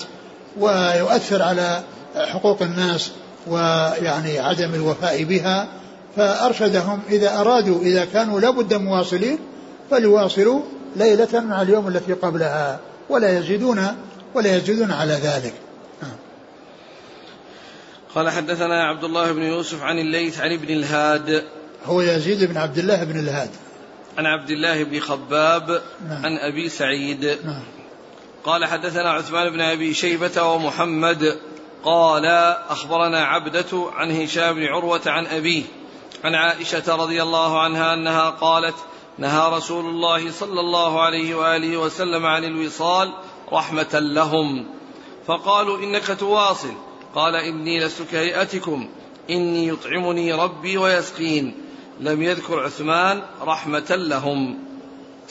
ويؤثر على حقوق الناس ويعني عدم الوفاء بها. فأرشدهم إذا أرادوا إذا كانوا لابد مواصلين فليواصلوا ليلة مع اليوم التي قبلها ولا يزيدون ولا يزيدون على ذلك. قال حدثنا عبد الله بن يوسف عن الليث عن ابن الهاد. هو يزيد بن عبد الله بن الهاد. عن عبد الله بن خباب نعم. عن أبي سعيد. نعم. قال حدثنا عثمان بن أبي شيبة ومحمد. قال أخبرنا عبدة عن هشام بن عروة عن أبيه عن عائشة رضي الله عنها أنها قالت نهى رسول الله صلى الله عليه وآله وسلم عن الوصال رحمة لهم. فقالوا إنك تواصل. قال إني لست كهيئتكم. إني يطعمني ربي ويسقين. لم يذكر عثمان رحمة لهم.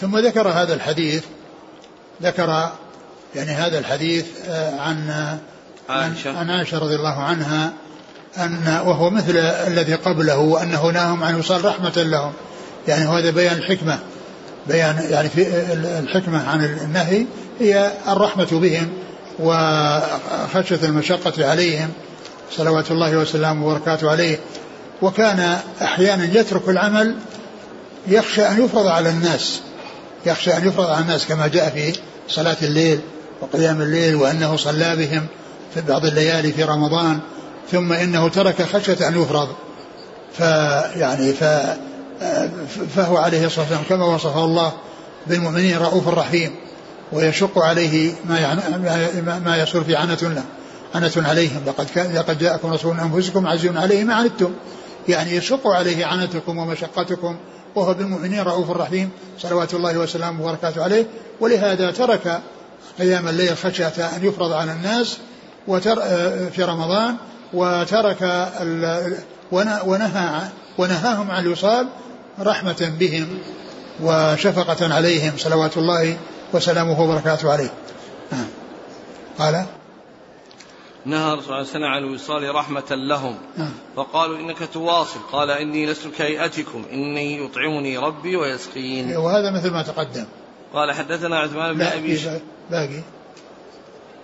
ثم ذكر هذا الحديث ذكر يعني هذا الحديث آه، عن عائشة. عن عائشة رضي الله عنها أن وهو مثل الذي قبله وأنه ناهم عن وصال رحمة لهم. يعني هذا بيان الحكمة بيان يعني في الحكمة عن النهي هي الرحمة بهم وخشية المشقة عليهم صلوات الله وسلامه وبركاته عليه. وكان أحيانا يترك العمل يخشى أن يفرض على الناس يخشى أن يفرض على الناس كما جاء في صلاة الليل وقيام الليل وأنه صلى بهم في بعض الليالي في رمضان ثم إنه ترك خشية أن يفرض. فيعني ف فهو عليه الصلاة والسلام كما وصفه الله بالمؤمنين رؤوف رحيم ويشق عليه ما يعني ما يصير في عنة له عنة عليهم. لقد كان لقد جاءكم رسول من أنفسكم عزيز عليه ما عنتم. يعني يشق عليه عنتكم ومشقتكم وهو بالمؤمنين رؤوف رحيم صلوات الله وسلامه وبركاته عليه. ولهذا ترك قيام الليل خشية أن يفرض على الناس وتر في رمضان وترك ونهى ونهاهم عن الوصال رحمة بهم وشفقة عليهم صلوات الله وسلامه وبركاته عليه. نعم قال نهى الرسول صلى الله عليه وسلم عن الوصال رحمة لهم. نعم. فقالوا إنك تواصل. قال إني لست كهيئتكم. إني يطعمني ربي ويسقين وهذا مثل ما تقدم. قال حدثنا عثمان بن أبي باقي.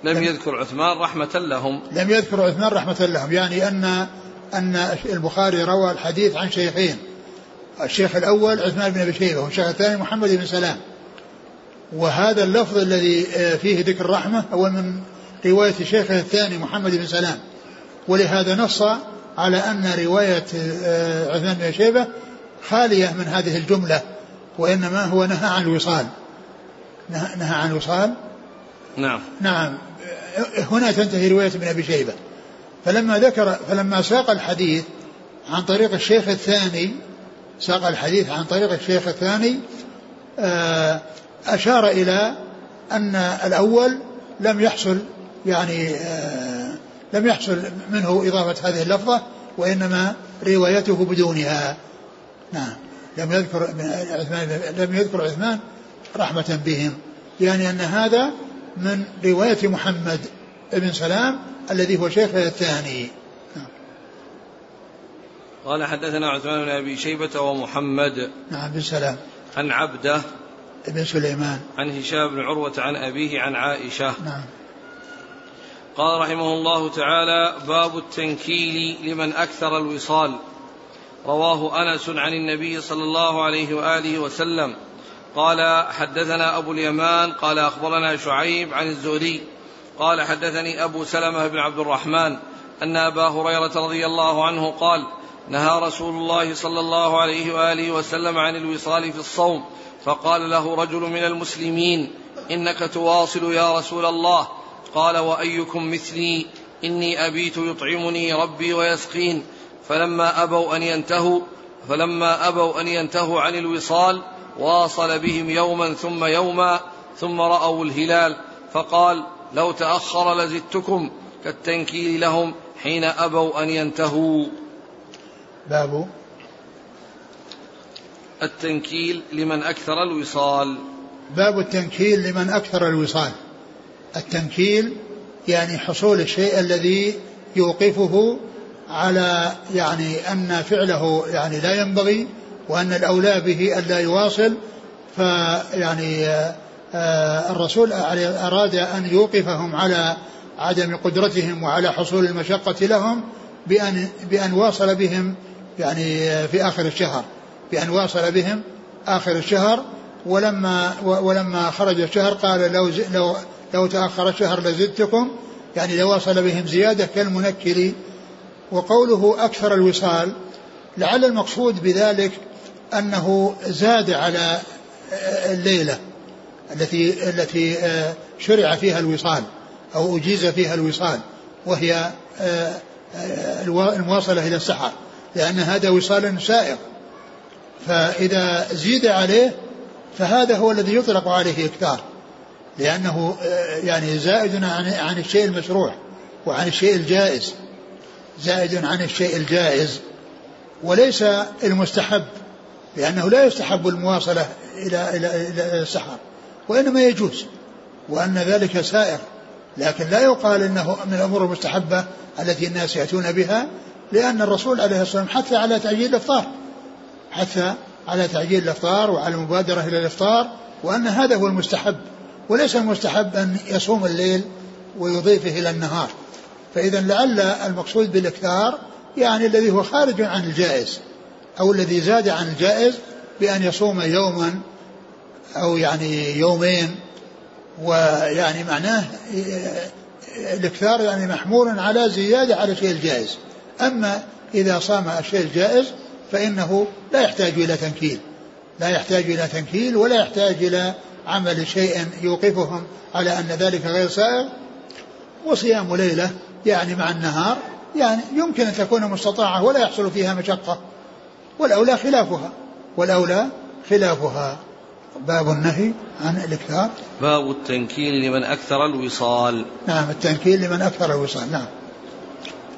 لم يذكر عثمان رحمة لهم. لم يذكر عثمان رحمة لهم. يعني أن أن البخاري روى الحديث عن شيخين. الشيخ الأول عثمان بن أبي شيبة والشيخ الثاني محمد بن سلام. وهذا اللفظ الذي آه، فيه ذكر الرحمة هو من رواية شيخه الثاني محمد بن سلام. ولهذا نص على أن رواية آه، عثمان بن شيبة خالية من هذه الجملة وإنما هو نهى عن الوصال. نهى عن الوصال. نعم. نعم. هنا تنتهي رواية ابن أبي شيبة. فلما ذكر فلما ساق الحديث عن طريق الشيخ الثاني ساق الحديث عن طريق الشيخ الثاني آه، أشار إلى أن الأول لم يحصل يعني آه، لم يحصل منه إضافة هذه اللفظة وإنما روايته بدونها. نعم. لم يذكر عثمان لم يذكر عثمان رحمة بهم. يعني أن هذا من رواية محمد بن سلام الذي هو شيخه الثاني. قال حدثنا عثمان بن أبي شيبة ومحمد نعم بن سلام. عن عبده بن سليمان. عن هشام بن عروة عن أبيه عن عائشة. نعم. قال رحمه الله تعالى باب التنكيل لمن أكثر الوصال. رواه أنس عن النبي صلى الله عليه وآله وسلم. قال حدثنا أبو اليمان قال أخبرنا شعيب عن الزهري. قال حدثني أبو سلمة بن عبد الرحمن أن أبا هريرة رضي الله عنه قال نهى رسول الله صلى الله عليه وآله وسلم عن الوصال في الصوم فقال له رجل من المسلمين إنك تواصل يا رسول الله. قال وأيكم مثلي؟ إني أبيت يطعمني ربي ويسقين. فلما أبوا أن ينتهوا فلما أبوا أن ينتهوا عن الوصال واصل بهم يوما ثم يوما ثم رأوا الهلال. فقال لو تأخر لزدتكم كالتنكيل لهم حين أبوا أن ينتهوا. باب التنكيل لمن أكثر الوصال. باب التنكيل لمن أكثر الوصال. التنكيل يعني حصول الشيء الذي يوقفه على يعني أن فعله يعني لا ينبغي وأن الأولى به ألا يواصل. فيعني آه، الرسول أراد أن يوقفهم على عدم قدرتهم وعلى حصول المشقة لهم بأن بأن واصل بهم يعني في آخر الشهر بأن واصل بهم آخر الشهر. ولما ولما خرج الشهر قال لو لو لو تأخر الشهر لزدتكم يعني لو وصل بهم زيادة كالمنكر. وقوله أكثر الوصال لعل المقصود بذلك أنه زاد على الليلة التي التي شرع فيها الوصال أو أجيز فيها الوصال وهي المواصلة إلى السحر لأن هذا وصال سائغ. فإذا زيد عليه فهذا هو الذي يطلق عليه إكثار. لأنه يعني زائد عن عن الشيء المشروع وعن الشيء الجائز. زائد عن الشيء الجائز. وليس المستحب لأنه لا يستحب المواصلة إلى إلى إلى السحر وإنما يجوز وأن ذلك سائر. لكن لا يقال إنه من الأمور المستحبة التي الناس يأتون بها لأن الرسول عليه الصلاة والسلام حث على تعجيل الإفطار. حث على تعجيل الإفطار وعلى المبادرة إلى الإفطار وأن هذا هو المستحب. وليس المستحب أن يصوم الليل ويضيفه إلى النهار. فإذا لعل المقصود بالإكثار يعني الذي هو خارج عن الجائز أو الذي زاد عن الجائز بأن يصوم يوما أو يعني يومين ويعني معناه الإكثار يعني محمول على زيادة على الشيء الجائز. أما إذا صام الشيء الجائز فإنه لا يحتاج إلى تنكيل لا يحتاج إلى تنكيل ولا يحتاج إلى عمل شيء يوقفهم على أن ذلك غير سائغ وصيام ليلة يعني مع النهار يعني يمكن أن تكون مستطاعة ولا يحصل فيها مشقة. والأولى خلافها. والأولى خلافها. باب النهي عن الإكثار. باب التنكيل لمن أكثر الوصال. نعم التنكيل لمن أكثر الوصال. نعم.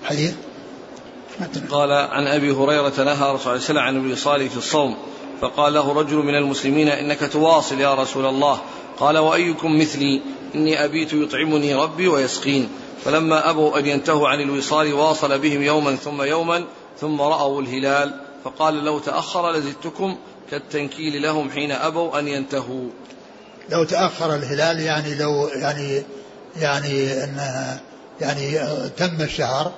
حديث. قال عن أبي هريرة نهى رسول الله صلى عن الوصال في الصوم. فقال له رجل من المسلمين إنك تواصل يا رسول الله. قال وأيكم مثلي؟ إني أبيت يطعمني ربي ويسقين. فلما أبوا أن ينتهوا عن الوصال واصل بهم يوما ثم يوما ثم رأوا الهلال. فقال لو تأخر لزدتكم كالتنكيل لهم حين أبوا أن ينتهوا. لو تأخر الهلال يعني لو يعني يعني أن يعني تم الشهر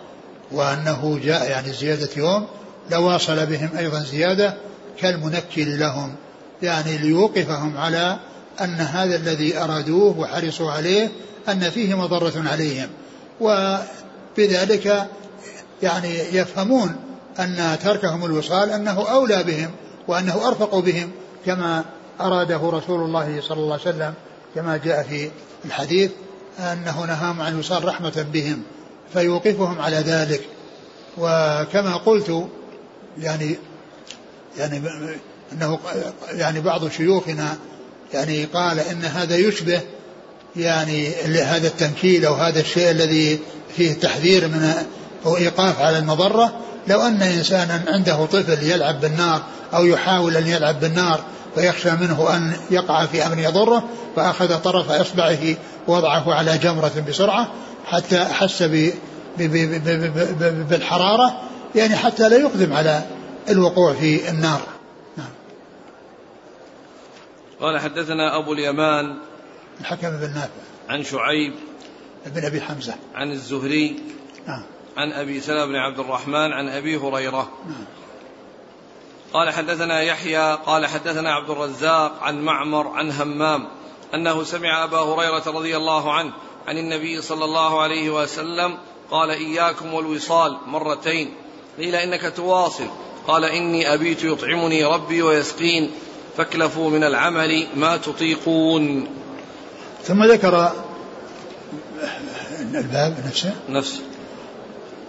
وأنه جاء يعني زيادة يوم لواصل بهم أيضا زيادة كالمنكل لهم يعني ليوقفهم على أن هذا الذي أرادوه وحرصوا عليه أن فيه مضرة عليهم. وبذلك يعني يفهمون أن تركهم الوصال أنه أولى بهم وأنه أرفق بهم كما أراده رسول الله صلى الله عليه وسلم كما جاء في الحديث أنه نهاهم عن الوصال رحمة بهم فيوقفهم على ذلك. وكما قلت يعني يعني إنه يعني بعض شيوخنا يعني قال إن هذا يشبه يعني هذا التنكيل أو هذا الشيء الذي فيه تحذير من أو إيقاف على المضرة. لو أن إنسانا عنده طفل يلعب بالنار أو يحاول أن يلعب بالنار فيخشى منه أن يقع في أمر يضره فأخذ طرف إصبعه ووضعه على جمرة بسرعة حتى أحس بالحرارة يعني حتى لا يقدم على الوقوع في النار. نعم. قال حدثنا أبو اليمان الحكم بن نافع. عن شعيب بن أبي حمزة. عن الزهري نعم. عن أبي سلمة بن عبد الرحمن عن أبي هريرة. نعم. قال حدثنا يحيى قال حدثنا عبد الرزاق عن معمر عن همام أنه سمع أبا هريرة رضي الله عنه عن النبي صلى الله عليه وسلم قال إياكم والوصال مرتين. قيل إنك تواصل. قال إني أبيت يطعمني ربي ويسقين فاكلفوا من العمل ما تطيقون. ثم ذكر الباب نفسه. نفسه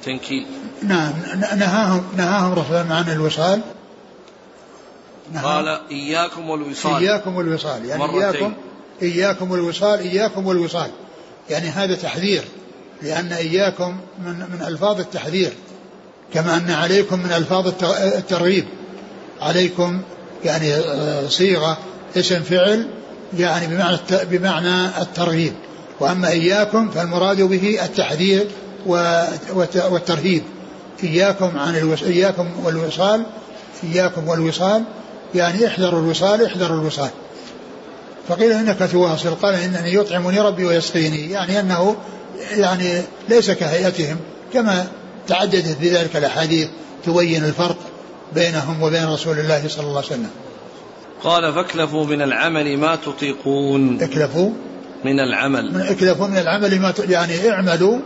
تنكيل. نعم نهاهم نهاهم رسول عن الوصال. قال إياكم والوصال. إياكم والوصال. يعني مرتين. إياكم إياكم والوصال إياكم والوصال. يعني هذا تحذير لأن إياكم من من ألفاظ التحذير. كما أن عليكم من ألفاظ الترغيب عليكم يعني آه، صيغة اسم فعل يعني بمعنى بمعنى الترغيب وأما إياكم فالمراد به التحذير والترهيب. إياكم عن. إياكم والوصال إياكم والوصال يعني احذروا الوصال احذروا الوصال. فقيل إنك تواصل. قال إنني يطعمني ربي ويسقيني. يعني أنه يعني ليس كهيئتهم كما تعددت بذلك الأحاديث تبين الفرق بينهم وبين رسول الله صلى الله عليه وسلم. قال فاكلفوا من العمل ما تطيقون. اكلفوا من العمل. من اكلفوا من العمل ما ت... يعني اعملوا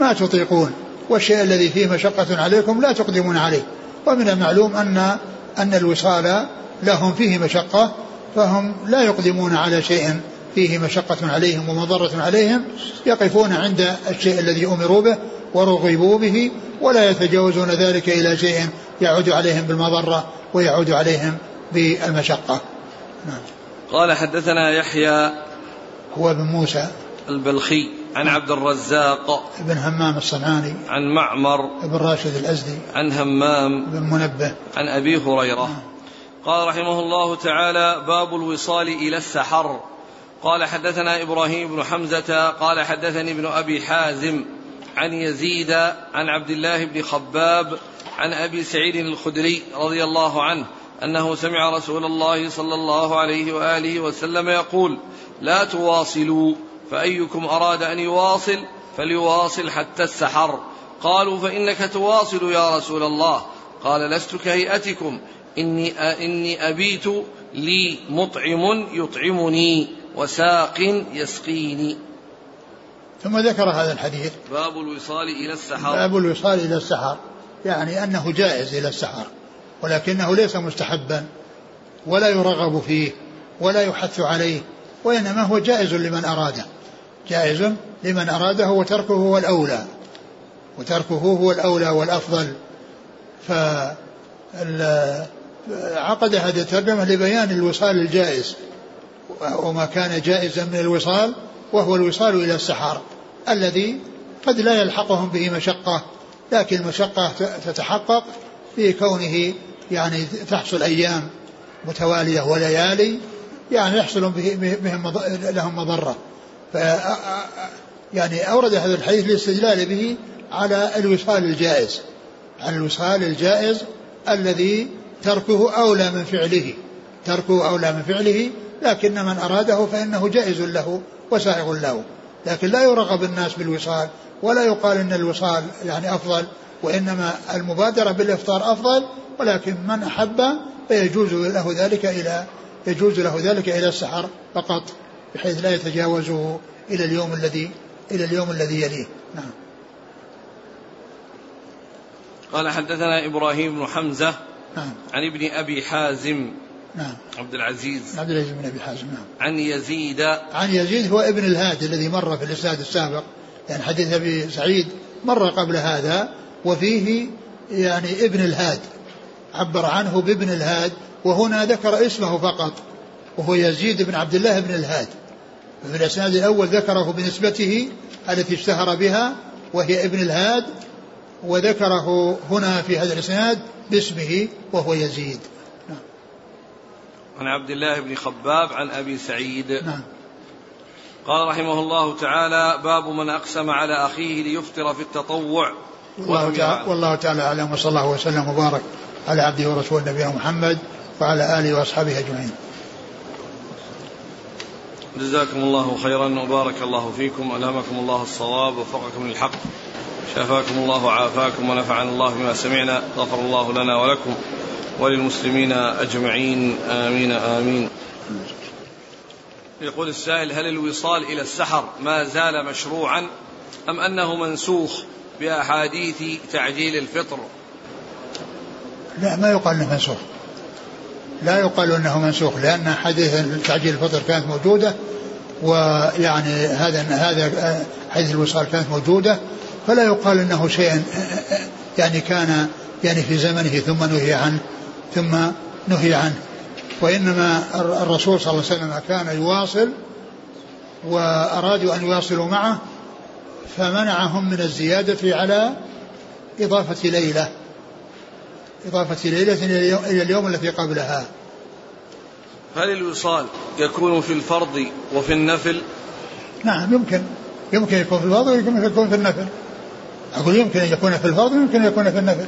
ما تطيقون والشيء الذي فيه مشقة عليكم لا تقدمون عليه ومن المعلوم أن أن الوصال لهم فيه مشقة فهم لا يقدمون على شيء فيه مشقة عليهم ومضرة عليهم يقفون عند الشيء الذي أمروا به ورغبوا به ولا يتجاوزون ذلك إلى شيء يعود عليهم بالمضرة ويعود عليهم بالمشقة. نعم. قال حدثنا يحيى هو بن موسى. البلخي عن عبد الرزاق بن همام الصنعاني. عن معمر بن راشد الأزدي. عن همام بن منبه. عن أبي هريرة. آه. قال رحمه الله تعالى باب الوصال إلى السحر. قال حدثنا إبراهيم بن حمزة قال حدثني ابن أبي حازم عن يزيد عن عبد الله بن خباب عن أبي سعيد الخدري رضي الله عنه أنه سمع رسول الله صلى الله عليه وآله وسلم يقول لا تواصلوا فأيكم أراد أن يواصل فليواصل حتى السحر. قالوا فإنك تواصل يا رسول الله. قال لست كهيئتكم إني, إني أبيت لي مطعم يطعمني وساق يسقيني. ثم ذكر هذا الحديث. باب الوصال إلى السحر. باب الوصال إلى السحر. يعني أنه جائز إلى السحر ولكنه ليس مستحبا ولا يرغب فيه ولا يحث عليه وإنما هو جائز لمن أراده. جائز لمن أراده وتركه هو الأولى. وتركه هو الأولى والأفضل. ف عقد هذه الترجمة لبيان الوصال الجائز وما كان جائزا من الوصال وهو الوصال إلى السحر الذي قد لا يلحقهم به مشقة لكن المشقة تتحقق في كونه يعني تحصل أيام متوالية وليالي يعني يحصل بهم لهم مضرة. ف يعني أورد هذا الحديث للاستدلال به على الوصال الجائز على الوصال الجائز الذي تركه أولى من فعله تركه أولى من فعله لكن من أراده فإنه جائز له وسائغ له. لكن لا يرغب الناس بالوصال ولا يقال أن الوصال يعني أفضل وإنما المبادرة بالإفطار أفضل. ولكن من أحب فيجوز له ذلك إلى يجوز له ذلك إلى السحر فقط بحيث لا يتجاوزه إلى اليوم الذي إلى اليوم الذي يليه. نعم. قال حدثنا إبراهيم بن حمزة نعم. عن ابن أبي حازم نعم. عبد العزيز. عبد العزيز بن أبي حازم نعم. عن يزيد. عن يزيد هو ابن الهاد الذي مر في الإسناد السابق يعني حديث أبي سعيد مر قبل هذا وفيه يعني ابن الهاد عبر عنه بابن الهاد وهنا ذكر اسمه فقط وهو يزيد بن عبد الله بن الهاد. في الإسناد الأول ذكره بنسبته التي اشتهر بها وهي ابن الهاد وذكره هنا في هذا الإسناد باسمه وهو يزيد. عن عبد الله بن خباب عن أبي سعيد. نعم. قال رحمه الله تعالى باب من أقسم على أخيه ليفطر في التطوع والله تعالى, والله تعالى أعلم وصلى الله وسلم وبارك على عبده ورسوله نبينا محمد وعلى آله وأصحابه أجمعين. جزاكم الله خيرا وبارك الله فيكم ألهمكم الله الصواب ووفقكم للحق. شافاكم الله وعافاكم ونفعنا الله بما سمعنا. غفر الله لنا ولكم وللمسلمين أجمعين. آمين آمين. يقول السائل هل الوصال إلى السحر ما زال مشروعا أم أنه منسوخ بأحاديث تعجيل الفطر؟ لا ما يقال إنه منسوخ. لا يقال إنه منسوخ لأن حديث تعجيل الفطر كانت موجودة ويعني هذا هذا حيث الوصال كانت موجودة فلا يقال إنه شيء يعني كان يعني في زمنه ثم نهي عنه ثم نهي عنه. وإنما الرسول صلى الله عليه وسلم كان يواصل وأرادوا أن يواصلوا معه فمنعهم من الزيادة على إضافة ليلة إضافة ليلة إلى اليوم الذي قبلها. هل الوصال يكون في الفرض وفي النفل؟ نعم يمكن يمكن يكون في الفرض ويمكن يكون في النفل. أقول يمكن أن يكون في الفرض ويمكن أن يكون في النفل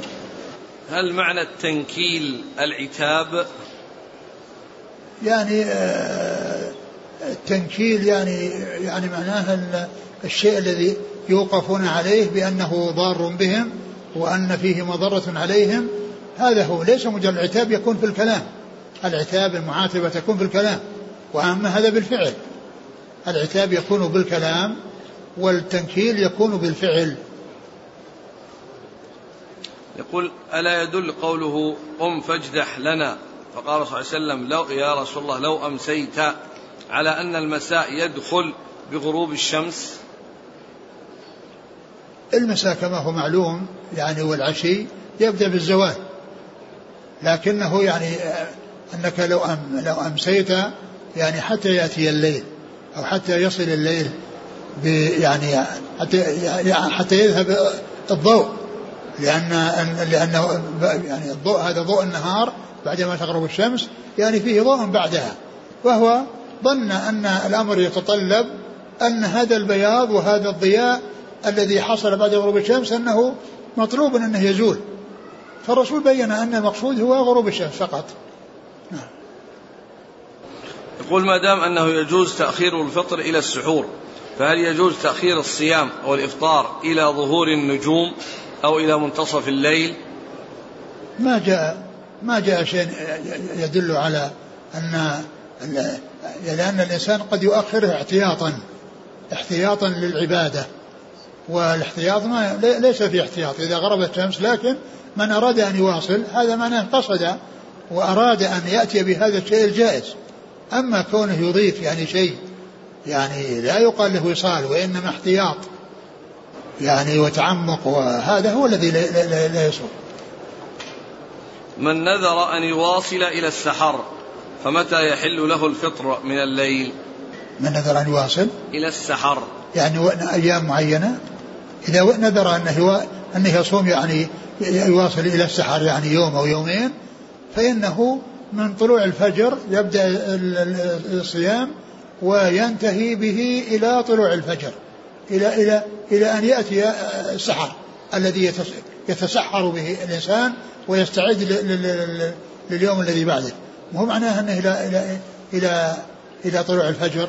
هل معنى التنكيل العتاب؟ يعني آه، التنكيل يعني يعني معناه الشيء الذي يوقفون عليه بأنه ضار بهم وأن فيه مضرة عليهم. هذا هو ليس مجرد العتاب يكون في الكلام. العتاب المعاتبة تكون في الكلام وأما هذا بالفعل. العتاب يكون بالكلام والتنكيل يكون بالفعل. يقول ألا يدل قوله قم فاجدح لنا. فقال صلى الله عليه وسلم لو يا رسول الله لو أمسيت على أن المساء يدخل بغروب الشمس. المساء كما هو معلوم يعني والعشي يبدأ بالزوال. لكنه يعني أنك لو أم لو أمسيت يعني حتى يأتي الليل أو حتى يصل الليل يعني حتى حتى يذهب الضوء. لأن لأنه يعني الضوء هذا ضوء النهار بعدما تغرب الشمس يعني فيه ضوء بعدها. وهو ظن أن الأمر يتطلب أن هذا البياض وهذا الضياء الذي حصل بعد غروب الشمس أنه مطلوب أنه يزول. فالرسول بين أن المقصود هو غروب الشمس فقط. نعم. يقول ما دام أنه يجوز تأخير الفطر إلى السحور فهل يجوز تأخير الصيام أو الإفطار إلى ظهور النجوم؟ أو إلى منتصف الليل؟ ما جاء ما جاء شيء يدل على أن لأن الإنسان قد يؤخره احتياطا احتياطا للعبادة. والاحتياط ما ليس في احتياط. إذا غربت الشمس لكن من أراد أن يواصل هذا معناه قصد وأراد أن يأتي بهذا الشيء الجائز. أما كونه يضيف يعني شيء يعني لا يقال له وصال وإنما احتياط. يعني وتعمق وهذا هو الذي لا, لا, لا يصل من نذر أن يواصل إلى السحر فمتى يحل له الفطر من الليل؟ من نذر أن يواصل؟ إلى السحر. يعني أيام معينة؟ إذا نذر أنه أنه يصوم يعني يواصل إلى السحر يعني يوم أو يومين فإنه من طلوع الفجر يبدأ الصيام وينتهي به إلى طلوع الفجر. إلى إلى إلى أن يأتي السحر الذي يتسحر به الإنسان ويستعد لليوم الذي بعده. مو معناه أنه إلى إلى إلى إلى طلوع الفجر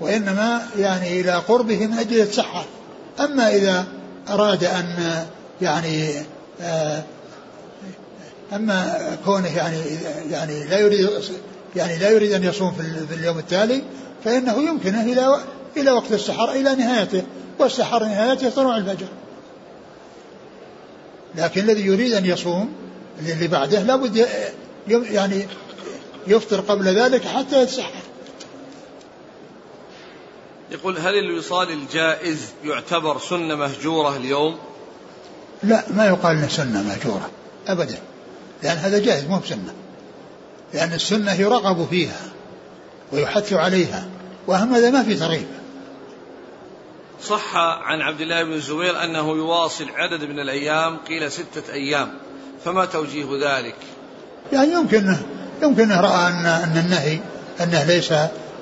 وإنما يعني إلى قربه من أجل يتسحر أما إذا أراد أن يعني آه، أما كونه يعني يعني لا يريد يعني لا يريد أن يصوم في اليوم التالي فإنه يمكنه إلى إلى وقت السحر إلى نهايته والسحر نهايته طلوع الفجر. لكن الذي يريد أن يصوم اللي بعده لابد يعني يفطر قبل ذلك حتى يتسحر. يقول هل الوصال الجائز يعتبر سنة مهجورة اليوم؟ لا ما يقال إنه سنة مهجورة أبدا. لأن هذا جائز مو بسنة. لأن السنة يرغب فيها ويحث عليها وأهم هذا ما في ترغيب. صح عن عبد الله بن الزبير أنه يواصل عدد من الأيام قيل ستة أيام فما توجيه ذلك؟ يعني يمكن يمكن رأى أن, أن النهي أنه ليس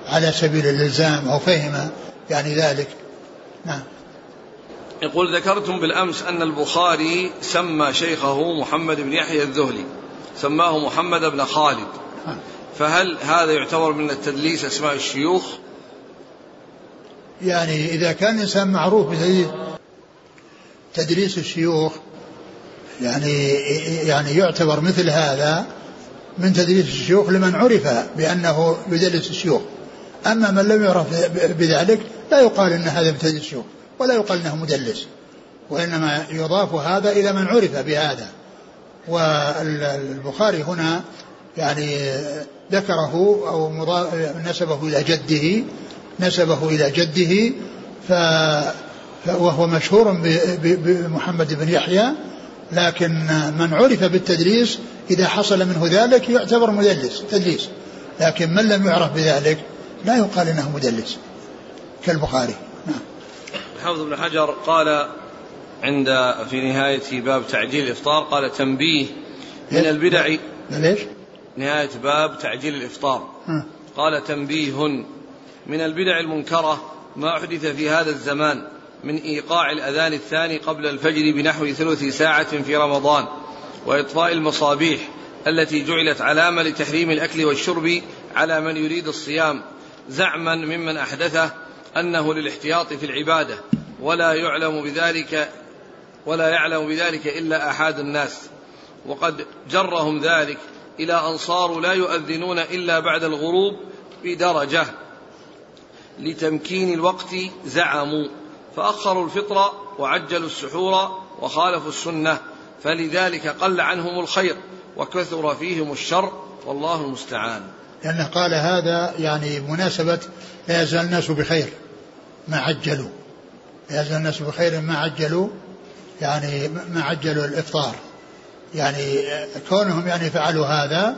على سبيل الإلزام أو فهم يعني ذلك. نعم. يقول ذكرتم بالأمس أن البخاري سمى شيخه محمد بن يحيى الذهلي سماه محمد بن خالد. نعم. فهل هذا يعتبر من التدليس أسماء الشيوخ؟ يعني إذا كان الإنسان معروف بتدليس تدريس الشيوخ يعني يعني يعتبر مثل هذا من تدريس الشيوخ لمن عرف بأنه يدرس الشيوخ. أما من لم يعرف بذلك لا يقال أن هذا من تدريس الشيوخ ولا يقال أنه مدلس وإنما يضاف هذا إلى من عرف بهذا. والبخاري هنا يعني ذكره أو نسبه إلى جده نسبه إلى جده ف وهو مشهور بمحمد بن يحيى لكن من عرف بالتدليس إذا حصل منه ذلك يعتبر مدلس تدليس. لكن من لم يعرف بذلك لا يقال إنه مدلس. كالبخاري. نعم. حافظ بن حجر قال عند في نهاية باب تعجيل الإفطار قال تنبيه من البدع. ليش؟ نهاية باب تعجيل الإفطار. قال تنبيه من البدع المنكرة ما حدث في هذا الزمان من إيقاع الأذان الثاني قبل الفجر بنحو ثلث ساعة في رمضان وإطفاء المصابيح التي جعلت علامة لتحريم الأكل والشرب على من يريد الصيام زعما ممن أحدثه أنه للاحتياط في العبادة ولا يعلم بذلك ولا يعلم بذلك إلا أحد الناس. وقد جرهم ذلك إلى أن صاروا لا يؤذنون إلا بعد الغروب بدرجة. لتمكين الوقت زعموا فأخروا الفطر وعجلوا السحور وخالفوا السنة فلذلك قل عنهم الخير وكثر فيهم الشر والله المستعان. لأنه قال هذا يعني مناسبة لا يزال الناس بخير ما عجلوا. لا يزال الناس بخير ما عجلوا يعني ما عجلوا الإفطار. يعني كونهم يعني فعلوا هذا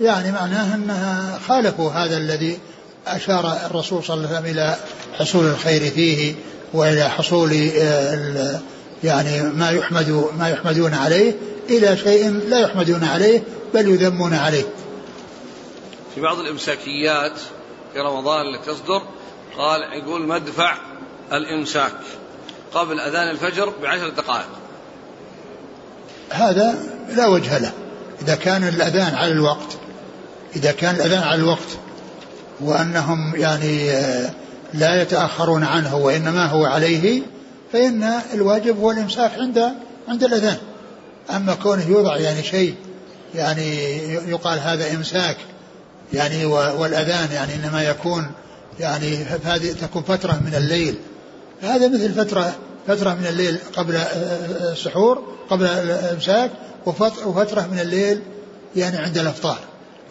يعني معناه أنها خالفوا هذا الذي أشار الرسول صلى الله عليه وسلم إلى حصول الخير فيه وإلى حصول آه، يعني ما يحمد ما يحمدون عليه إلى شيء لا يحمدون عليه بل يذمون عليه. في بعض الإمساكيات في رمضان التي تصدر قال يقول مدفع الإمساك قبل أذان الفجر بعشر دقائق. هذا لا وجه له. إذا كان الأذان على الوقت إذا كان الأذان على الوقت وأنهم يعني آه، لا يتأخرون عنه وإنما هو عليه فإن الواجب هو الإمساك عند عند الأذان. أما كونه يوضع يعني شيء يعني يقال هذا إمساك يعني والأذان يعني إنما يكون يعني هذه تكون فترة من الليل. هذا مثل فترة فترة من الليل قبل السحور قبل الإمساك وفترة من الليل يعني عند الإفطار.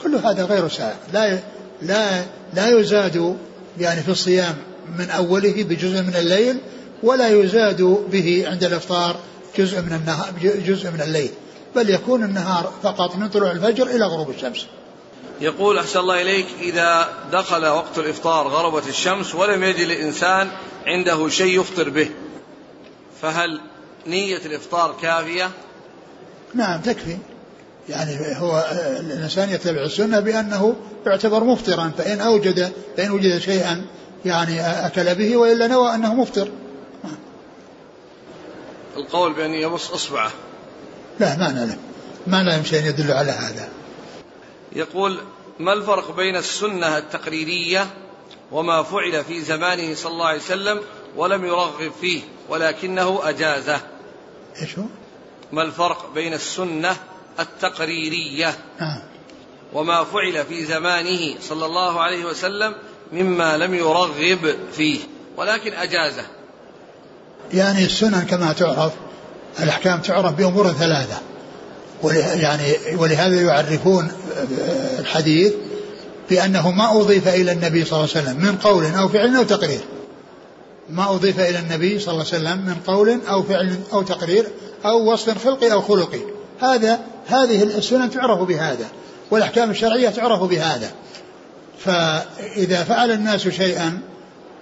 كل هذا غير سائغ لا لا لا يزاد يعني في الصيام من أوله بجزء من الليل ولا يزاد به عند الإفطار جزء من النهار جزء من الليل. بل يكون النهار فقط من طلوع الفجر إلى غروب الشمس. يقول أحسن الله إليك إذا دخل وقت الإفطار غربت الشمس ولم يجد الإنسان عنده شيء يفطر به فهل نية الإفطار كافية؟ نعم تكفي. يعني هو الإنسان يتبع السنة بأنه يعتبر مفطرا فإن أوجد فإن وجد شيئا يعني أكل به وإلا نوى أنه مفطر. القول بأن يمص إصبعه. لا ما نعلم. ما نعلم شيء يدل على هذا. يقول ما الفرق بين السنة التقريرية وما فعل في زمانه صلى الله عليه وسلم ولم يرغب فيه ولكنه أجازه؟ إيش هو؟ ما الفرق بين السنة التقريرية. آه. وما فعل في زمانه صلى الله عليه وسلم مما لم يرغب فيه ولكن أجازه. يعني السنن كما تعرف الأحكام تعرف بأمور ثلاثة. يعني ولهذا يعرفون الحديث بأنه ما أضيف إلى النبي صلى الله عليه وسلم من قول أو فعل أو تقرير. ما أضيف إلى النبي صلى الله عليه وسلم من قول أو فعل أو تقرير أو وصف خلقي أو خلقي. هذا هذه السنن تعرف بهذا والأحكام الشرعية تعرف بهذا. فإذا فعل الناس شيئا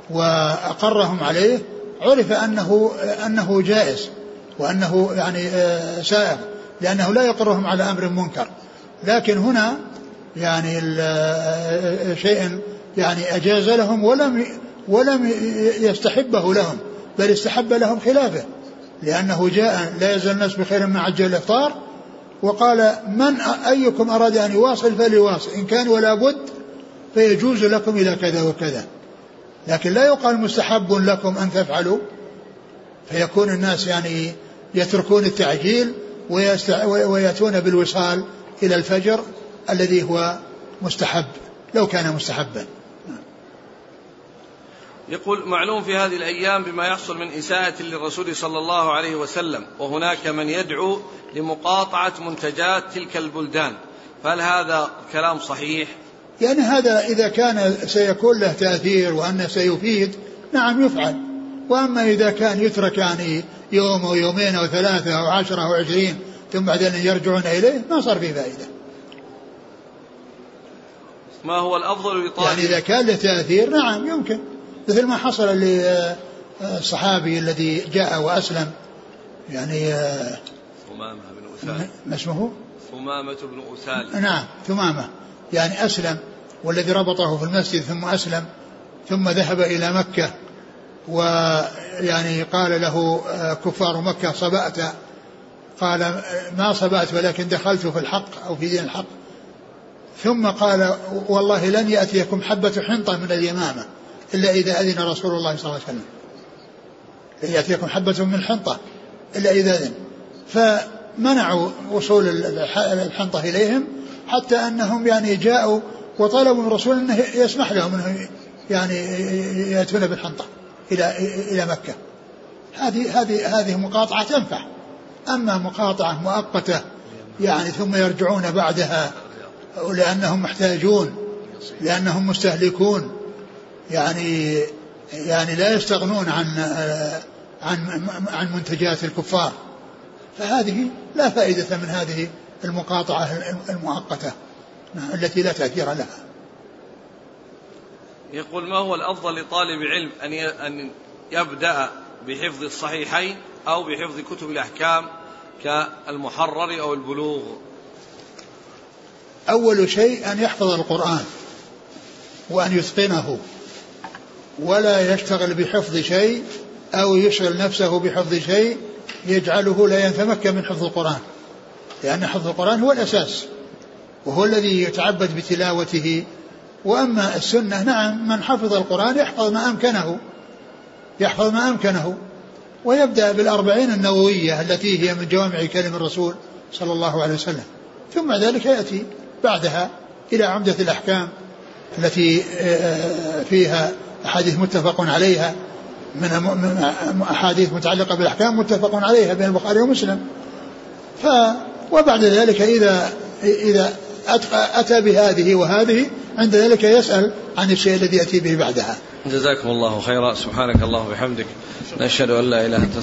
وأقرهم عليه عرف أنه أنه جائز وأنه يعني آه، سائغ لأنه لا يقرهم على أمر منكر. لكن هنا يعني آه، شيء يعني أجاز لهم ولم ولم يستحبه لهم بل استحب لهم خلافه. لأنه جاء لا يزال الناس بخير ما عجل الإفطار وقال من أيكم أراد أن يواصل فليواصل إن كان ولا بد فيجوز لكم إلى كذا وكذا. لكن لا يقال مستحب لكم أن تفعلوا فيكون الناس يعني يتركون التعجيل ويأتون بالوصال إلى الفجر الذي هو مستحب لو كان مستحبا. يقول معلوم في هذه الأيام بما يحصل من إساءة للرسول صلى الله عليه وسلم وهناك من يدعو لمقاطعة منتجات تلك البلدان. فهل هذا كلام صحيح؟ يعني هذا إذا كان سيكون له تأثير وأنه سيفيد نعم يفعل. وأما إذا كان يترك يعني يوم أو يومين أو ثلاثة أو عشرة أو عشرين ثم بعدين يرجعون إليه ما صار فيه فائدة. ما هو الأفضل لطالب؟ يعني إذا كان له تأثير نعم يمكن. مثل ما حصل للصحابي الذي جاء وأسلم يعني ثمامة بن أسال ما اسمه؟ ثمامة بن أسال نعم ثمامة. يعني أسلم والذي ربطه في المسجد ثم أسلم ثم ذهب إلى مكة ويعني قال له آه، كفار مكة صبأت. قال ما صبأت ولكن دخلت في الحق أو في دين الحق. ثم قال والله لن يأتيكم حبة حنطة من اليمامة. إلا إذا أذن رسول الله صلى الله عليه وسلم. يأتيكم حبة من الحنطة إلا إذا أذن. فمنعوا وصول الحنطة إليهم حتى أنهم يعني جاءوا وطلبوا من الرسول أنه يسمح لهم أنه يعني يأتون بالحنطة إلى إلى مكة. هذه هذه هذه مقاطعة تنفع. أما مقاطعة مؤقتة يعني ثم يرجعون بعدها لأنهم محتاجون لأنهم مستهلكون. يعني يعني لا يستغنون عن عن عن منتجات الكفار. فهذه لا فائدة من هذه المقاطعة المؤقتة التي لا تأثير لها. يقول ما هو الأفضل لطالب علم أن أن يبدأ بحفظ الصحيحين أو بحفظ كتب الأحكام كالمحرر أو البلوغ؟ أول شيء أن يحفظ القرآن وأن يتقنه. ولا يشتغل بحفظ شيء أو يشغل نفسه بحفظ شيء يجعله لا يتمكن من حفظ القرآن. لأن حفظ القرآن هو الأساس وهو الذي يتعبد بتلاوته. وأما السنة نعم من حفظ القرآن يحفظ ما أمكنه يحفظ ما أمكنه. ويبدأ بالأربعين النووية التي هي من جوامع كلم الرسول صلى الله عليه وسلم. ثم ذلك يأتي بعدها إلى عمدة الأحكام التي آه، فيها أحاديث متفق عليها من أحاديث متعلقة بالأحكام متفق عليها بين البخاري ومسلم. ف وبعد ذلك إذا إذا أتى بهذه وهذه عند ذلك يسأل عن الشيء الذي يأتي به بعدها. جزاكم الله خيرا. سبحانك الله وبحمدك. نشهد أن لا إله إلا أنت